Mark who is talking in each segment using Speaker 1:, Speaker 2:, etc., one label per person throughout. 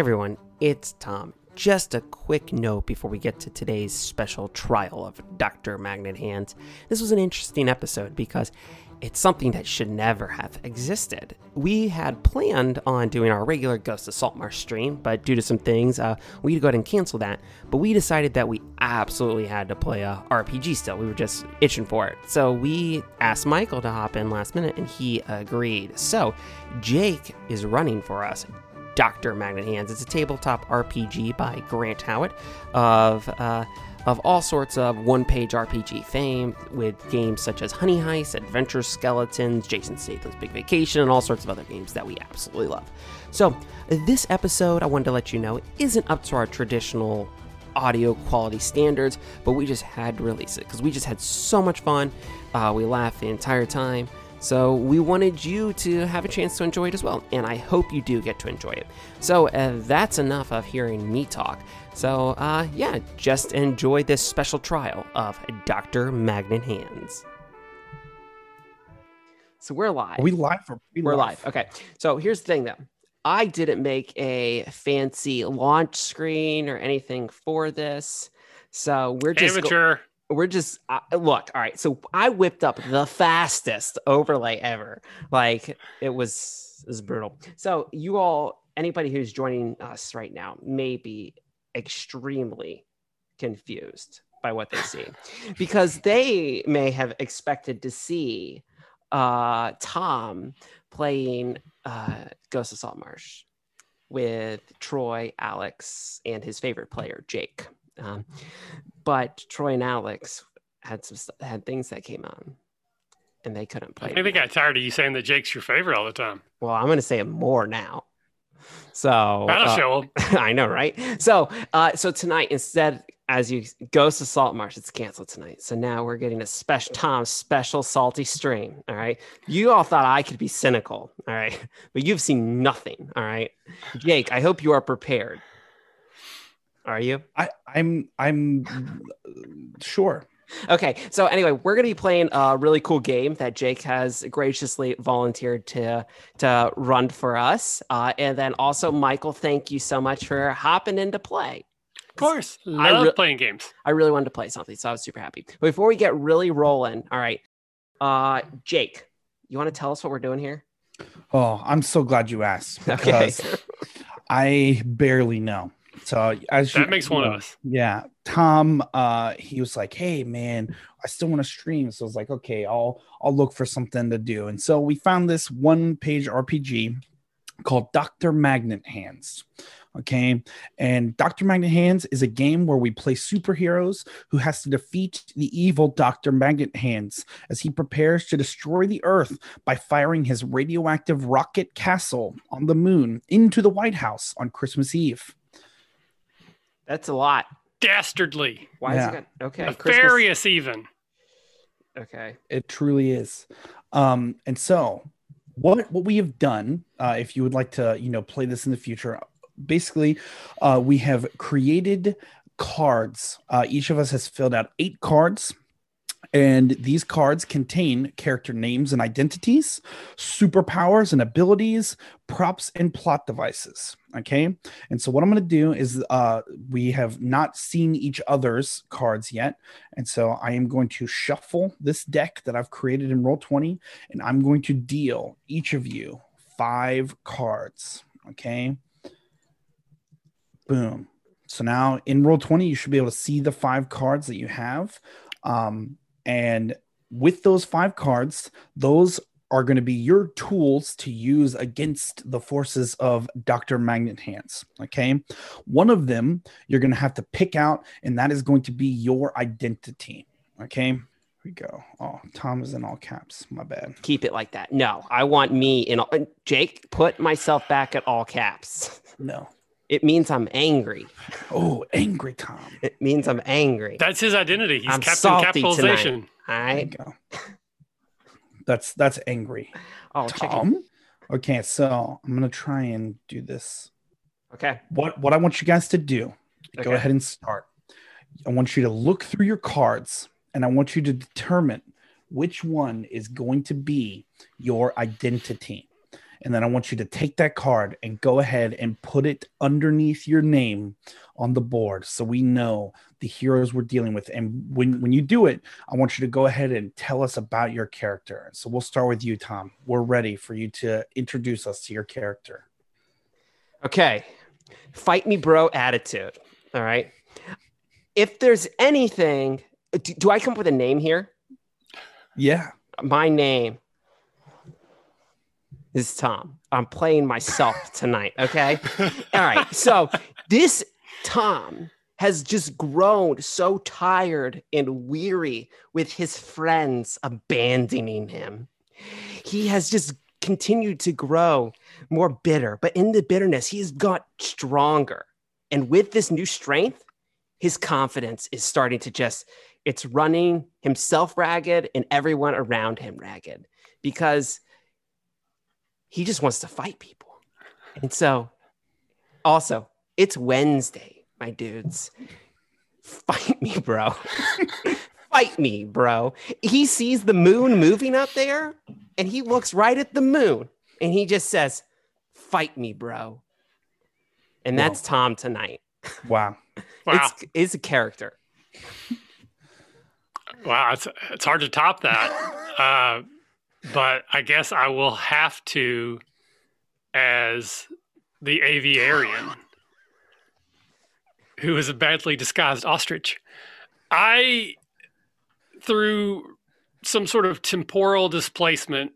Speaker 1: everyone, it's Tom. Just a quick note before we get to today's special trial of Dr. Magnet Hands. This was an interesting episode because it's something that should never have existed. We had planned on doing our regular Ghost of Saltmarsh stream, but due to some things, uh, we had to go ahead and cancel that. But we decided that we absolutely had to play a RPG still. We were just itching for it. So we asked Michael to hop in last minute, and he agreed. So Jake is running for us. Dr. Magnet Hands. It's a tabletop RPG by Grant Howitt of uh, of all sorts of one-page RPG fame with games such as Honey Heist, Adventure Skeletons, Jason Statham's Big Vacation, and all sorts of other games that we absolutely love. So this episode, I wanted to let you know, isn't up to our traditional audio quality standards, but we just had to release it because we just had so much fun. Uh, we laughed the entire time. So we wanted you to have a chance to enjoy it as well, and I hope you do get to enjoy it. So uh, that's enough of hearing me talk. So uh, yeah, just enjoy this special trial of Dr. Magnet Hands. So we're live.
Speaker 2: Are we live? Or we
Speaker 1: We're live. Okay. So here's the thing though. I didn't make a fancy launch screen or anything for this. So we're just go-
Speaker 3: Amateur.
Speaker 1: We're just uh, look all right so i whipped up the fastest overlay ever. Like it was it was brutal. So you all anybody who's joining us right now may be extremely confused by what they see. Because they may have expected to see uh tom playing uh ghost of saltmarsh with troy alex and his favorite player jake um, but Troy and Alex had some had things that came on, and they couldn't play.
Speaker 3: I think they got tired of you saying that Jake's your favorite all the time.
Speaker 1: Well, I'm going to say it more now. So
Speaker 3: That'll
Speaker 1: uh,
Speaker 3: show.
Speaker 1: I know, right? So, uh, so tonight instead, as you Ghost of Salt Marsh, it's canceled tonight. So now we're getting a special Tom special salty stream. All right, you all thought I could be cynical. All right, but you've seen nothing. All right, Jake, I hope you are prepared. Are you?
Speaker 2: I, I'm I'm sure.
Speaker 1: Okay, so anyway, we're gonna be playing a really cool game that Jake has graciously volunteered to to run for us, uh, and then also Michael, thank you so much for hopping into play.
Speaker 3: Of course.
Speaker 1: I
Speaker 3: Love
Speaker 1: re-
Speaker 3: playing games.
Speaker 1: I really wanted to play something, so I was super happy. But before we get really rolling, all right, uh, Jake, you want to tell us what we're doing here?
Speaker 2: Oh, I'm so glad you asked
Speaker 1: Okay,
Speaker 2: because I barely know. So as you
Speaker 3: That makes one of us.
Speaker 2: Yeah, Tom. Uh, he was like, "Hey, man, I still want to stream." So I was like, "Okay, I'll I'll look for something to do." And so we found this one-page RPG called Doctor Magnet Hands. Okay, and Doctor Magnet Hands is a game where we play superheroes who has to defeat the evil Doctor Magnet Hands as he prepares to destroy the Earth by firing his radioactive rocket castle on the moon into the White House on Christmas Eve.
Speaker 1: That's a lot.
Speaker 3: Dastardly.
Speaker 1: Why
Speaker 2: Yeah.
Speaker 1: is it good? Okay,
Speaker 3: Nefarious, even.
Speaker 1: Okay,
Speaker 2: It truly is. Um, and so what what we have done, uh, if you would like to, you know, play this in the future, basically, uh, we have created cards. Uh, each of us has filled out eight cards. And these cards contain character names and identities, superpowers and abilities, props and plot devices. Okay. And so, what I'm going to do is uh, we have not seen each other's cards yet. And so, I am going to shuffle this deck that I've created in Roll20, and I'm going to deal each of you five cards. Okay. Boom. So now in Roll20, you should be able to see the five cards that you have. Um, and with those five cards, those are going to be your tools to use against the forces of Dr. Magnet Hands. Okay. One of them you're going to have to pick out, and that is going to be your identity. Okay. Here we go. Oh, Tom is in all caps. My bad.
Speaker 1: keep it like that. No, I want me in. all Jake, put myself back at all caps.
Speaker 2: No.
Speaker 1: It means I'm angry.
Speaker 2: Oh, angry Tom.
Speaker 1: It means I'm angry.
Speaker 3: That's his identity. He's
Speaker 1: I'm
Speaker 3: Captain
Speaker 1: salty
Speaker 3: Capitalization.
Speaker 1: All
Speaker 2: There you
Speaker 1: right.
Speaker 2: go. That's that's angry.
Speaker 1: Oh, chicken.
Speaker 2: Tom. Okay, so I'm gonna try and do this.
Speaker 1: Okay.
Speaker 2: What what I want you guys to do, go ahead and start. I want you to look through your cards and I want you to determine which one is going to be your identity. And then I want you to take that card and go ahead and put it underneath your name on the board so we know the heroes we're dealing with. And when, when you do it, I want you to go ahead and tell us about your character. So we'll start with you, Tom. We're ready for you to introduce us to your character.
Speaker 1: Okay. Fight me, bro attitude. All right. If there's anything, do, do I come up with a name here?
Speaker 2: Yeah.
Speaker 1: My name is Tom. I'm playing myself tonight. Okay. All right. So this Tom has just grown so tired and weary with his friends abandoning him. He has just continued to grow more bitter, but in the bitterness, he's got stronger. And with this new strength, his confidence is starting to just, it's running himself ragged and everyone around him ragged because he just wants to fight people. And so, also, it's Wednesday, my dudes. Fight me, bro. fight me, bro. He sees the moon moving up there and he looks right at the moon and he just says, Fight me, bro. And that's Tom tonight.
Speaker 2: Wow.
Speaker 3: Wow.
Speaker 1: It's, it's a character.
Speaker 3: Wow, it's it's hard to top that. Uh, but I guess I will have to as the aviarian who is a badly disguised ostrich. I through some sort of temporal displacement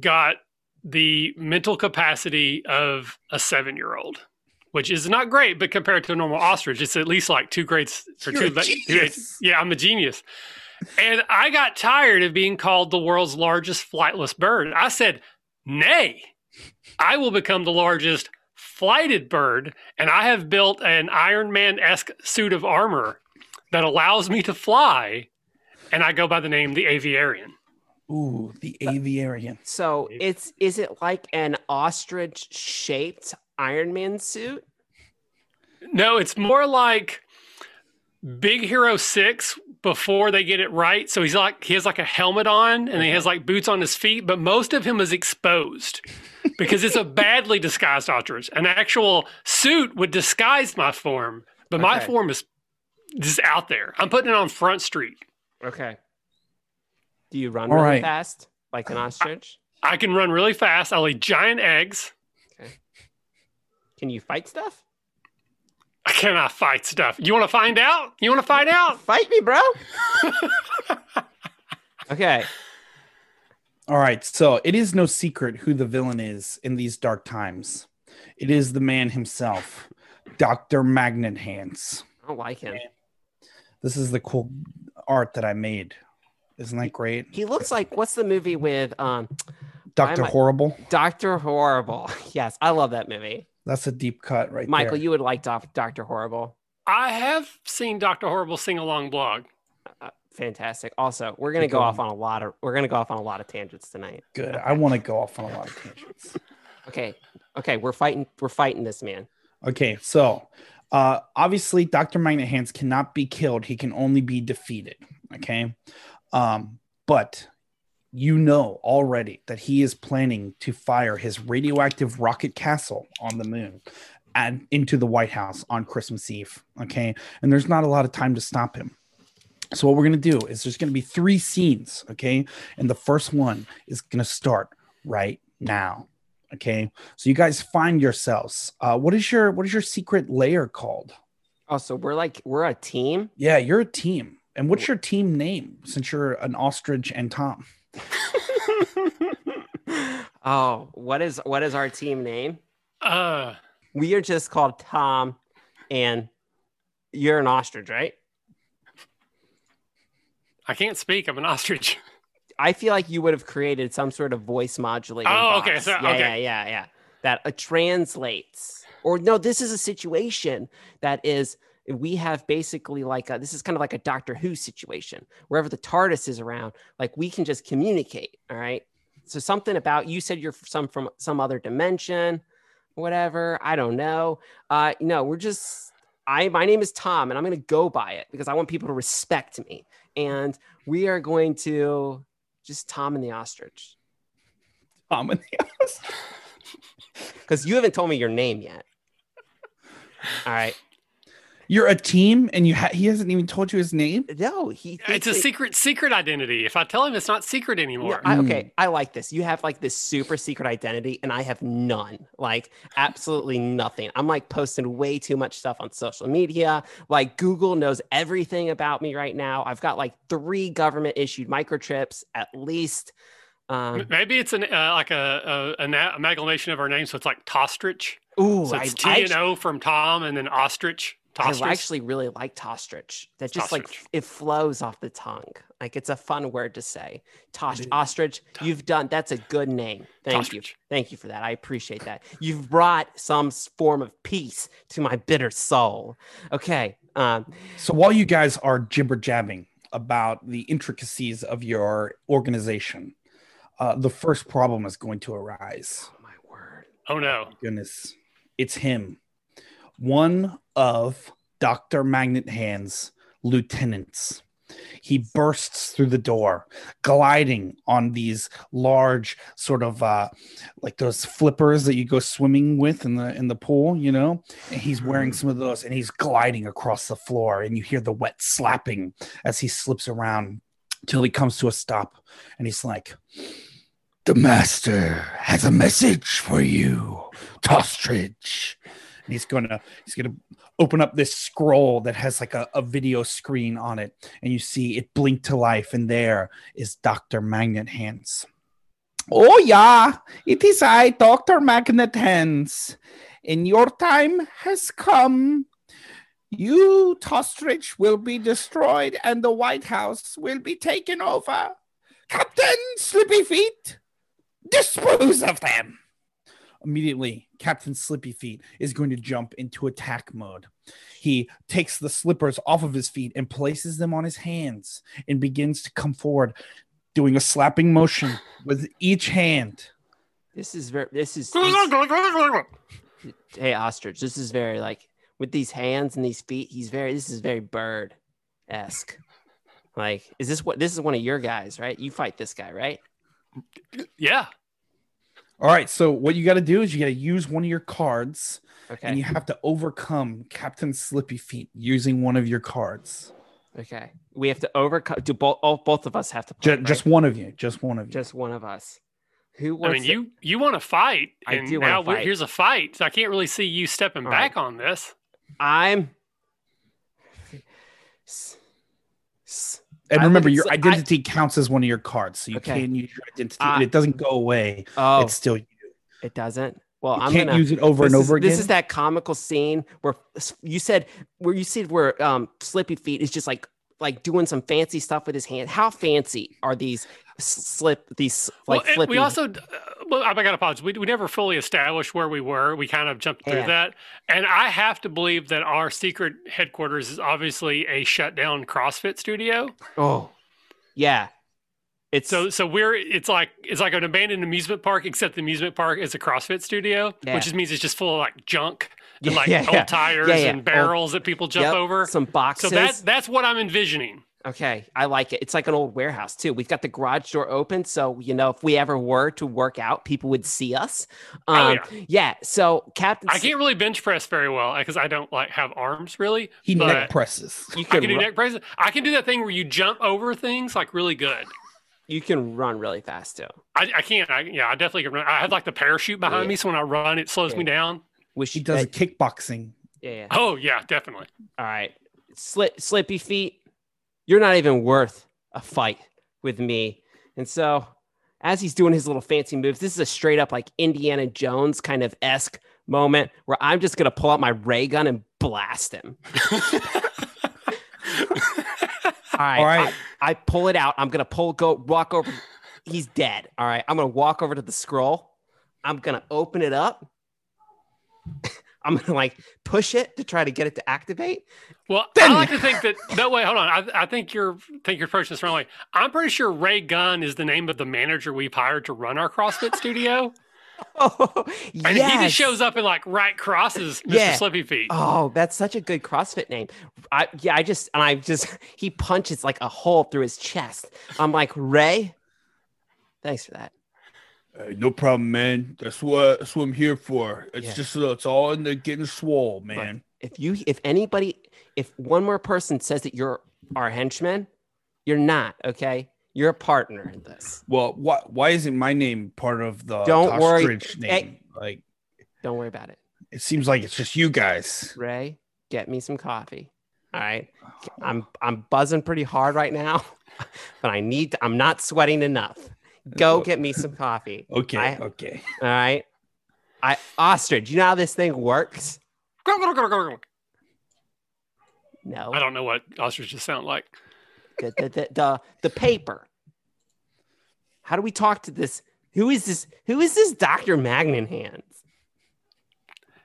Speaker 3: got the mental capacity of a 7-year-old. Which is not great, but compared to a normal ostrich, it's at least like two grades or
Speaker 2: You're
Speaker 3: two.
Speaker 2: genius.
Speaker 3: Yeah, I'm a genius. And I got tired of being called the world's largest flightless bird. I said, nay, I will become the largest flighted bird. And I have built an Iron Man esque suit of armor that allows me to fly. And I go by the name the Aviarian.
Speaker 2: Ooh, the uh, aviarian.
Speaker 1: So it's is it like an ostrich shaped Iron Man suit?
Speaker 3: No, it's more like Big Hero 6 before they get it right. So he's like he has like a helmet on and he has like boots on his feet, but most of him is exposed because it's a badly disguised ostrich. An actual suit would disguise my form, but my form is just out there. I'm putting it on Front Street.
Speaker 1: Okay. Do you run
Speaker 2: All
Speaker 1: really
Speaker 2: right.
Speaker 1: fast like an ostrich?
Speaker 3: I can run really fast. I lay giant eggs. Okay.
Speaker 1: Can you fight stuff?
Speaker 3: I cannot fight stuff. You want to find out? You want to find out?
Speaker 1: Fight me, bro. okay.
Speaker 2: All right, so it is no secret who the villain is in these dark times. It is the man himself, Dr. Magnet Hands.
Speaker 1: I don't like him.
Speaker 2: This is the cool art that I made. Isn't that great?
Speaker 1: He looks like what's the movie with um
Speaker 2: Dr. Horrible.
Speaker 1: Doctor Horrible? Yes, I love that movie.
Speaker 2: That's a deep cut right
Speaker 1: Michael,
Speaker 2: there.
Speaker 1: you would like Doc- Doctor Horrible.
Speaker 3: I have seen Dr. Horrible sing along blog.
Speaker 1: Uh, fantastic. Also, we're gonna
Speaker 2: Good
Speaker 1: go
Speaker 2: one.
Speaker 1: off on a lot of we're gonna go off on a lot of tangents tonight.
Speaker 2: Good. I want to go off on a lot of tangents.
Speaker 1: Okay. Okay, we're fighting we're fighting this man.
Speaker 2: Okay, so uh, obviously, Dr. Magnet Hands cannot be killed. He can only be defeated. Okay. Um, but you know already that he is planning to fire his radioactive rocket castle on the moon and into the White House on Christmas Eve. Okay. And there's not a lot of time to stop him. So, what we're going to do is there's going to be three scenes. Okay. And the first one is going to start right now. Okay. So you guys find yourselves. Uh, what is your what is your secret layer called?
Speaker 1: Oh, so we're like we're a team.
Speaker 2: Yeah, you're a team. And what's your team name? Since you're an ostrich and Tom.
Speaker 1: oh, what is what is our team name?
Speaker 3: Uh,
Speaker 1: We are just called Tom and you're an ostrich, right?
Speaker 3: I can't speak. I'm an ostrich.
Speaker 1: I feel like you would have created some sort of voice modulating.
Speaker 3: Oh, okay,
Speaker 1: box.
Speaker 3: so-
Speaker 1: yeah,
Speaker 3: okay.
Speaker 1: yeah, yeah, yeah. That uh, translates. Or no, this is a situation that is we have basically like a, this is kind of like a Doctor Who situation. Wherever the TARDIS is around, like we can just communicate. All right. So something about you said you're some from some other dimension, whatever. I don't know. Uh, no, we're just I my name is Tom and I'm gonna go by it because I want people to respect me. And we are going to just Tom and the ostrich.
Speaker 2: Tom and the ostrich.
Speaker 1: because you haven't told me your name yet. All right.
Speaker 2: You're a team, and you ha- he hasn't even told you his name.
Speaker 1: No, he.
Speaker 3: It's a
Speaker 1: that-
Speaker 3: secret secret identity. If I tell him it's not secret
Speaker 1: Yeah,
Speaker 3: anymore.
Speaker 1: I,
Speaker 2: Mm.
Speaker 1: okay, I like this. You have like this super secret identity, and I have none. Like absolutely nothing. I'm like posting way too much stuff on social media. Like Google knows everything about me right now. I've got like three government issued microchips at least. Um,
Speaker 3: Maybe it's an uh, like a, a an amalgamation of our names, so it's like Tostrich.
Speaker 1: ooh,
Speaker 3: So
Speaker 1: I,
Speaker 3: it's
Speaker 1: I
Speaker 3: T and O from Tom, and then Ostrich.
Speaker 1: I actually really like Tostrich. That just like it flows off the tongue. Like it's a fun word to say. Tosh
Speaker 2: is.
Speaker 1: Ostrich. You've done that's a good name. Thank you. Thank you for that. I appreciate that. You've brought some form of peace to my bitter soul. Okay. Um,
Speaker 2: So while you guys are jibber jabbing about the intricacies of your organization, uh, the first problem is going to arise.
Speaker 1: oh my word.
Speaker 3: Oh no.
Speaker 2: Goodness, it's him, one of Doctor Magnet Hand's lieutenants. He bursts through the door, gliding on these large, sort of uh, like those flippers that you go swimming with in the in the pool, you know. And he's wearing some of those, and he's gliding across the floor, and you hear the wet slapping as he slips around till he comes to a stop, and he's like, "The master has a message for you, Tostrich." And he's gonna he's gonna open up this scroll that has like a, a video screen on it, and you see it blink to life, and there is Doctor Magnet Hands. Oh yeah, it is I, Doctor Magnet Hands, and your time has come. You, Tostrich, will be destroyed, and the White House will be taken over. Captain Slippy Feet, dispose of them. Immediately, Captain Slippy Feet is going to jump into attack mode. He takes the slippers off of his feet and places them on his hands and begins to come forward, doing a slapping motion with each hand.
Speaker 1: This is very. This is. hey ostrich. This is very like with these hands and these feet. He's very. This is very bird esque. Like, is this what? This is one of your guys, right? You fight this guy, right?
Speaker 3: Yeah.
Speaker 2: All right, so what you got to do is you got to use one of your cards
Speaker 1: Okay.
Speaker 2: and you have to overcome Captain Slippy Feet using one of your cards.
Speaker 1: Okay. We have to overcome. Do both? Oh, both of us have to play.
Speaker 2: Ju-
Speaker 1: right?
Speaker 2: Just one of you. Just one of you.
Speaker 1: just one of us. Who
Speaker 3: I
Speaker 1: wants?
Speaker 3: mean,
Speaker 1: to-
Speaker 3: you you want to fight,
Speaker 1: I
Speaker 3: and
Speaker 1: do wanna
Speaker 3: now
Speaker 1: fight.
Speaker 3: here's a fight. So I can't really see you stepping
Speaker 1: All
Speaker 3: back on this.
Speaker 1: I'm. S- s-
Speaker 2: and remember, your
Speaker 1: Sli- I-
Speaker 2: identity counts as one of your cards, so you
Speaker 1: Okay.
Speaker 2: can use your identity, and it doesn't go away.
Speaker 1: Oh,
Speaker 2: It's still you.
Speaker 1: it doesn't. Well,
Speaker 2: You
Speaker 1: I'm
Speaker 2: can't
Speaker 1: gonna
Speaker 2: use it over and
Speaker 1: is,
Speaker 2: over again.
Speaker 1: This is that comical scene where you said where you said where um Slippy Feet is just like like doing some fancy stuff with his hand. How fancy are these slip these like
Speaker 3: well, we also, uh, well, I got to apologize. We, we never fully established where we were. We kind of jumped through
Speaker 1: Yeah.
Speaker 3: that. And I have to believe that our secret headquarters is obviously a shut down CrossFit studio.
Speaker 1: oh yeah, it's
Speaker 3: So so we're it's like it's like an abandoned amusement park, except the amusement park is a CrossFit studio,
Speaker 1: Yeah.
Speaker 3: which just means it's just full of like junk and like
Speaker 1: yeah,
Speaker 3: old
Speaker 1: yeah.
Speaker 3: tires
Speaker 1: Yeah, yeah.
Speaker 3: and barrels that people jump
Speaker 1: Yep,
Speaker 3: over.
Speaker 1: some
Speaker 3: So
Speaker 1: boxes.
Speaker 3: that that's what I'm envisioning.
Speaker 1: Okay, I like it. It's like an old warehouse too. We've got the garage door open, so you know if we ever were to work out, people would see us.
Speaker 3: Oh,
Speaker 1: Um, yeah. So Captain,
Speaker 3: I can't really bench press very well because I don't like have arms really.
Speaker 2: he neck presses.
Speaker 1: you
Speaker 3: I
Speaker 1: can
Speaker 3: can do neck presses. I can do that thing where you jump over things like really good.
Speaker 1: you can run really fast too.
Speaker 3: I, I can't. I, yeah, I definitely can run. I have like the parachute behind
Speaker 1: Yeah.
Speaker 3: me, so when I run, it slows me down.
Speaker 1: Wish
Speaker 2: He does
Speaker 1: uh,
Speaker 2: kickboxing.
Speaker 1: yeah, yeah.
Speaker 3: Oh yeah, definitely.
Speaker 1: All right, Slip, Slippy Feet, you're not even worth a fight with me. And so, as he's doing his little fancy moves, this is a straight up like Indiana Jones kind of esque moment where I'm just gonna pull out my ray gun and blast him. All right,
Speaker 2: All right.
Speaker 1: I, I pull it out. I'm gonna pull, go walk over. He's dead. All right, I'm gonna walk over to the scroll. I'm gonna open it up. I'm gonna like push it to try to get it to activate.
Speaker 3: Well,
Speaker 2: Then-
Speaker 3: I like to think that. No, way. hold on. I, I think you're think you're approaching this wrong way. I'm pretty sure Ray Gunn is the name of the manager we've hired to run our CrossFit studio,
Speaker 1: Oh,
Speaker 3: and
Speaker 1: yes.
Speaker 3: he just shows up and like right crosses Mr.
Speaker 1: Yeah.
Speaker 3: Slippy Feet.
Speaker 1: Oh, that's such a good CrossFit name. I yeah, I just and I just he punches like a hole through his chest. I'm like Ray. Thanks for that.
Speaker 2: Hey, no problem, man. That's what that's what I'm here for. It's
Speaker 1: Yeah.
Speaker 2: just uh, it's all in the getting swole, man.
Speaker 1: If you, if anybody, if one more person says that you're our henchman, you're not. Okay, you're a partner in this.
Speaker 2: Well, why why isn't my name part of the
Speaker 1: Don't worry.
Speaker 2: Name? Like
Speaker 1: Don't worry about it.
Speaker 2: it seems like it's just you guys.
Speaker 1: Ray, get me some coffee. All right. I'm I'm buzzing pretty hard right now, but I need to, I'm not sweating enough. Go get me some coffee.
Speaker 2: Okay,
Speaker 1: I-
Speaker 2: okay.
Speaker 1: All right. I ostrich, you know how this thing works? No.
Speaker 3: I don't know what ostriches sound like.
Speaker 1: The the, the, the, the paper. How do we talk to this? Who is this? Who is this Dr. Magnet Hands?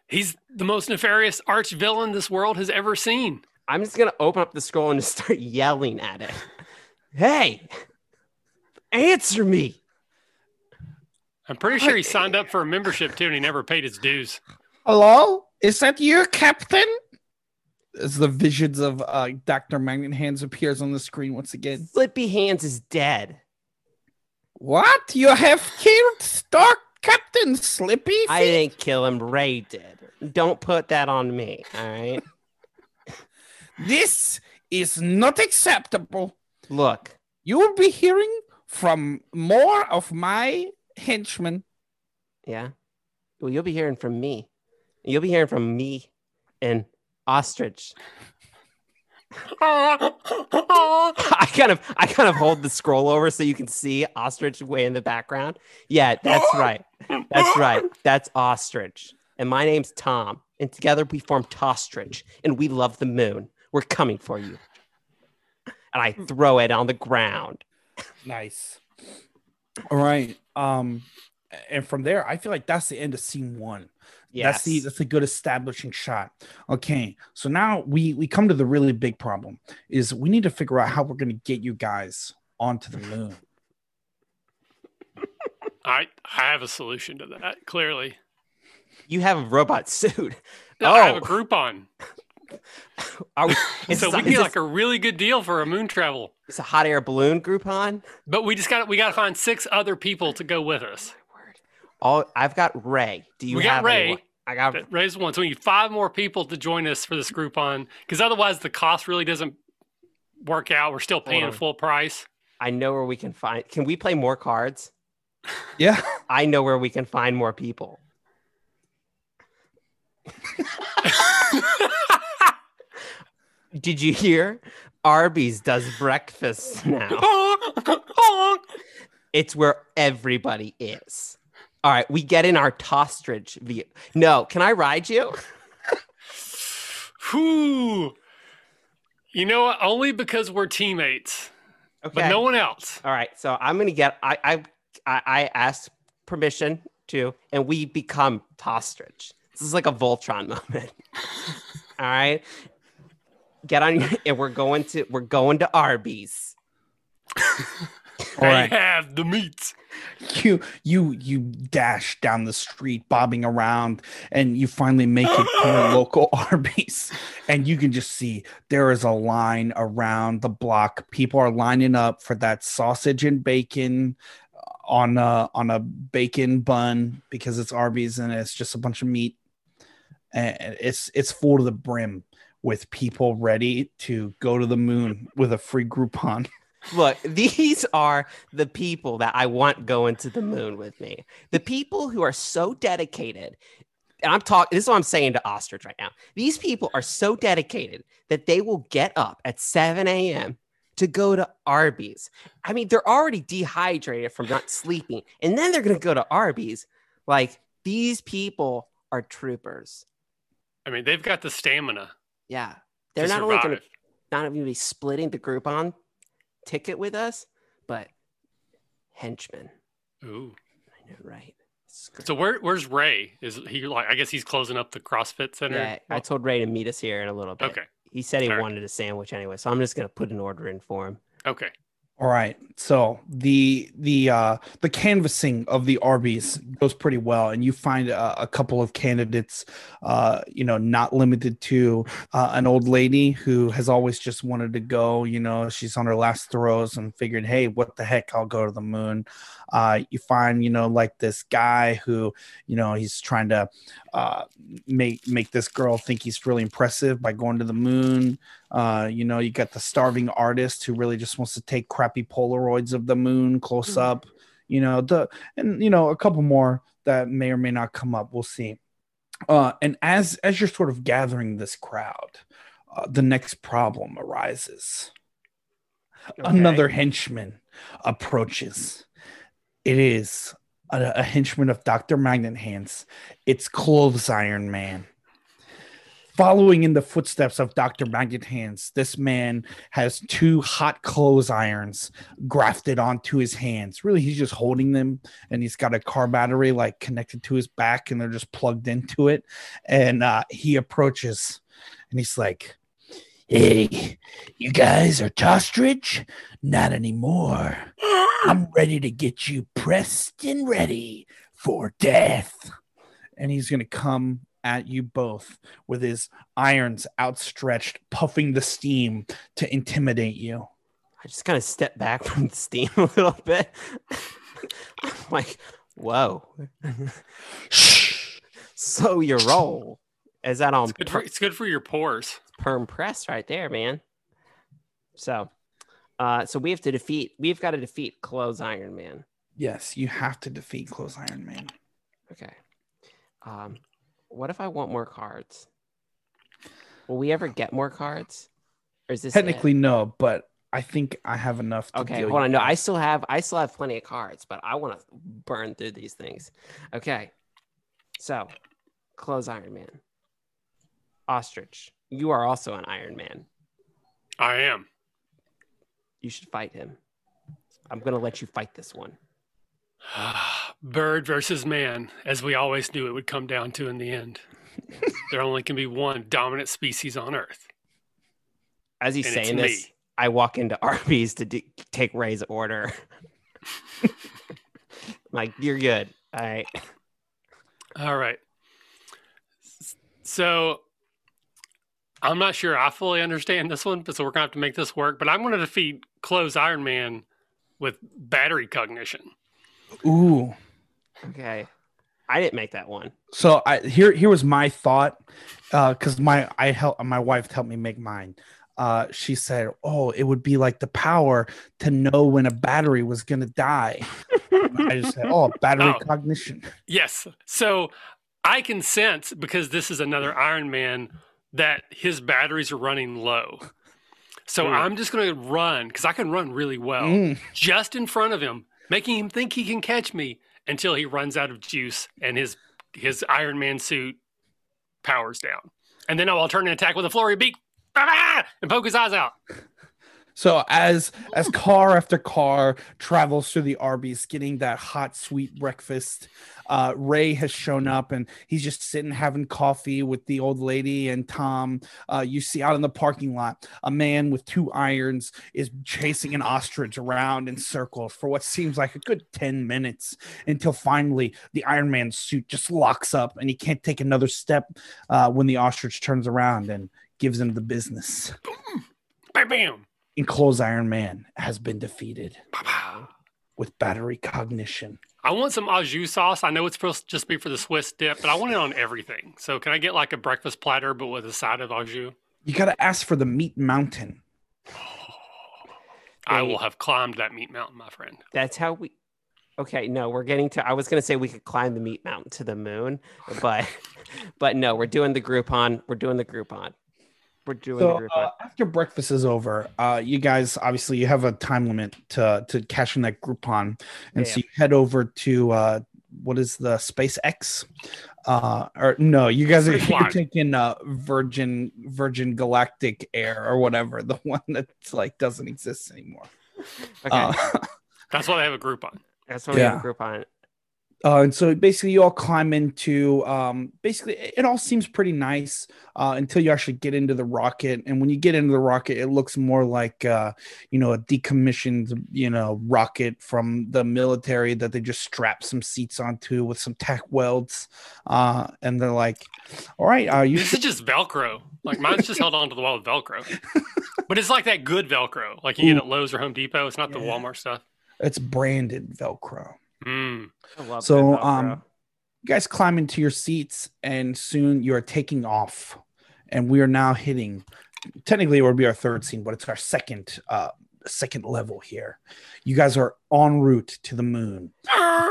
Speaker 3: He's the most nefarious arch villain this world has ever seen.
Speaker 1: I'm just gonna open up the scroll and just start yelling at it. Hey, answer me.
Speaker 3: I'm pretty sure he signed up for a membership too, and he never paid his dues.
Speaker 2: Hello? Is that you, Captain? As the visions of uh, Dr. Magnet Hands appears on the screen once again.
Speaker 1: Slippy Hands is dead.
Speaker 2: What? You have killed Stark Captain Slippy?
Speaker 1: I didn't kill him. Ray did. Don't put that on me. All right.
Speaker 2: This is not acceptable.
Speaker 1: Look,
Speaker 2: You will be hearing from more of my henchmen.
Speaker 1: yeah. Well, you'll be hearing from me. You'll be hearing from me and Ostrich. I kind of, I kind of hold the scroll over so you can see Ostrich way in the background. Yeah, that's right. That's right. That's Ostrich. And my name's Tom. And together we form Tostrich. And we love the moon. We're coming for you. And I throw it on the ground.
Speaker 2: Nice. All right. Um, and from there, I feel like that's the end of scene one.
Speaker 1: Yes.
Speaker 2: That's the that's a good establishing shot. Okay, so now we we come to the really big problem is we need to figure out how we're going to get you guys onto the moon.
Speaker 3: I I have a solution to that. Clearly,
Speaker 1: you have a robot suit.
Speaker 3: No, I have
Speaker 1: Oh.
Speaker 3: a Groupon,
Speaker 1: Are we,
Speaker 3: so we can get like a really good deal for a moon travel.
Speaker 1: it's a hot air balloon Groupon?
Speaker 3: But we just got we got to find six other people to go with us.
Speaker 1: All I've got Ray. Do you
Speaker 3: We got
Speaker 1: have
Speaker 3: Ray.
Speaker 1: anyone? I got
Speaker 3: That raise one, so we need five more people to join us for this Groupon, because otherwise the cost really doesn't work out. We're still paying full price.
Speaker 1: I know where we can find. Can we play more cards?
Speaker 2: Yeah,
Speaker 1: I know where we can find more people. Did you hear? Arby's does breakfast now. It's where everybody is. All right, we get in our Tostrich view. No, can I ride you?
Speaker 3: Whew. You know what? Only because we're teammates,
Speaker 1: Okay.
Speaker 3: but no one else.
Speaker 1: All right, so I'm gonna get. I I I, I asked permission to, and we become Tostrich. This is like a Voltron moment. All right, get on and we're going to we're going to Arby's.
Speaker 2: All
Speaker 3: I
Speaker 2: right.
Speaker 3: have the meat.
Speaker 2: you you you dash down the street, bobbing around, and you finally make it to a local Arby's, and you can just see there is a line around the block. People are lining up for that sausage and bacon uh, on a on a bacon bun because it's Arby's and it's just a bunch of meat, and it's it's full to the brim with people ready to go to the moon with a free Groupon.
Speaker 1: Look, these are the people that I want going to the moon with me. The people who are so dedicated. And I'm talking, this is what I'm saying to Ostrich right now. These people are so dedicated that they will get up at 7 a.m. to go to Arby's. I mean, they're already dehydrated from not sleeping, and then they're going to go to Arby's. Like, these people are troopers.
Speaker 3: I mean, they've got the stamina.
Speaker 1: Yeah. They're not only going to not only be splitting the Groupon ticket with us, but henchmen.
Speaker 3: Ooh.
Speaker 1: I know, right?
Speaker 3: So where where's Ray? Is he like? I guess he's closing up the CrossFit Center.
Speaker 1: yeah, I told Ray to meet us here in a little bit.
Speaker 3: Okay.
Speaker 1: He said he
Speaker 3: All right.
Speaker 1: wanted a sandwich anyway, so I'm just gonna put an order in for him.
Speaker 3: Okay.
Speaker 2: All right. So the the uh the canvassing of the Arby's goes pretty well, and you find a, a couple of candidates, uh, you know, not limited to uh, an old lady who has always just wanted to go. You know, she's on her last throws and figured, hey, what the heck, I'll go to the moon. Uh, you find, you know, like this guy who, you know, he's trying to uh, make make this girl think he's really impressive by going to the moon. Uh, you know, you got the starving artist who really just wants to take crappy Polaroids of the moon close
Speaker 3: Mhm.
Speaker 2: up. You know, the and you know a couple more that may or may not come up. We'll see. Uh, and as as you're sort of gathering this crowd, uh, the next problem arises. Another henchman approaches. It is a, a henchman of Dr. Magnet Hands. It's Clothes Iron Man. Following in the footsteps of Dr. Magnet Hands, this man has two hot clothes irons grafted onto his hands. Really, he's just holding them and he's got a car battery like connected to his back and they're just plugged into it. And uh, he approaches and he's like, Hey, you guys are Tostrich? Not anymore. I'm ready to get you pressed and ready for death. And he's going to come at you both with his irons outstretched, puffing the steam to intimidate you.
Speaker 1: I just kind of step back from the steam a little bit. I'm like, whoa.
Speaker 2: Shh.
Speaker 1: so you roll. Is that on
Speaker 3: It's good, for, it's good for your pores.
Speaker 1: perm press right there, man? So, uh, so we have to defeat. We've got to defeat Clothes Iron Man.
Speaker 2: Yes, you have to defeat Clothes Iron Man.
Speaker 1: Okay. Um, what if I want more cards? Will we ever get more cards? Or is this it?
Speaker 2: Technically, no, but I think I have enough. To
Speaker 1: Okay,
Speaker 2: deal
Speaker 1: hold on.
Speaker 2: you
Speaker 1: No, I still have I still have plenty of cards, but I want to burn through these things. Okay. So, Clothes Iron Man. Ostrich, you are also an Iron Man.
Speaker 3: I am.
Speaker 1: You should fight him. I'm gonna let you fight this one.
Speaker 3: Bird versus man, as we always knew it would come down to in the end. there only can be one dominant species on Earth.
Speaker 1: As he's
Speaker 3: And
Speaker 1: saying this,
Speaker 3: me.
Speaker 1: I walk into Arby's to d- take Ray's order. like, you're good. All right.
Speaker 3: All right. So I'm not sure I fully understand this one, but so we're gonna have to make this work. But I'm gonna defeat Clothes Iron Man with battery cognition.
Speaker 2: Ooh.
Speaker 1: Okay. I didn't make that one.
Speaker 2: So I here here was my thought, because my I help my wife helped me make mine. Uh, she said, "Oh, it would be like the power to know when a battery was gonna die." I just said, "Oh, battery
Speaker 3: Oh.
Speaker 2: cognition."
Speaker 3: Yes. So I can sense because this is another Iron Man that his batteries are running low. So
Speaker 1: Mm.
Speaker 3: I'm just going to run because I can run really well
Speaker 2: Mm.
Speaker 3: just in front of him, making him think he can catch me until he runs out of juice and his his Iron Man suit powers down. And then I'll turn and attack with a flurry beak ah, and poke his eyes out.
Speaker 2: So as as car after car travels through the Arby's, getting that hot sweet breakfast, uh, Ray has shown up and he's just sitting having coffee with the old lady and Tom. Uh, you see out in the parking lot a man with two irons is chasing an ostrich around in circles for what seems like a good ten minutes until finally the Iron Man suit just locks up and he can't take another step uh, when the ostrich turns around and gives him the business.
Speaker 3: Bam, bam.
Speaker 2: Enclosed Iron Man has been defeated
Speaker 3: Pow, pow.
Speaker 2: with battery cognition.
Speaker 3: I want some au jus sauce. I know it's supposed to just be for the Swiss dip, but I want it on everything. So can I get like a breakfast platter, but with a side of au jus?
Speaker 2: You got to ask for the meat mountain.
Speaker 3: I will have climbed that meat mountain, my friend.
Speaker 1: That's how we. Okay, no, we're getting to. I was gonna say we could climb the meat mountain to the moon, but, but no, we're doing the Groupon. We're doing the Groupon. We're doing
Speaker 2: So uh, after breakfast is over, uh, you guys obviously you have a time limit to to cash in that Groupon, and so you head over to uh, what is the SpaceX? Uh, or no, you guys are you're taking uh, Virgin Virgin Galactic Air or whatever the one that's like doesn't exist anymore.
Speaker 1: okay,
Speaker 2: Uh,
Speaker 3: That's why they have a Groupon.
Speaker 1: that's what we have
Speaker 2: yeah.
Speaker 1: a Groupon.
Speaker 2: Uh, and so basically, you all climb into. Um, basically, it all seems pretty nice uh, until you actually get into the rocket. And when you get into the rocket, it looks more like uh, you know a decommissioned you know rocket from the military that they just strap some seats onto with some tack welds. Uh, and they're like, "All right, uh, you
Speaker 3: This is just Velcro. Like mine's just held onto the wall with Velcro. But it's like that good Velcro, like you get at Lowe's or Home Depot. It's not the Walmart stuff.
Speaker 2: it's branded Velcro."
Speaker 3: Mm.
Speaker 2: So,
Speaker 1: good
Speaker 2: um, you guys climb into your seats and soon you are taking off and we are now hitting technically it would be our third scene but it's our second uh second level here you guys are en route to the moon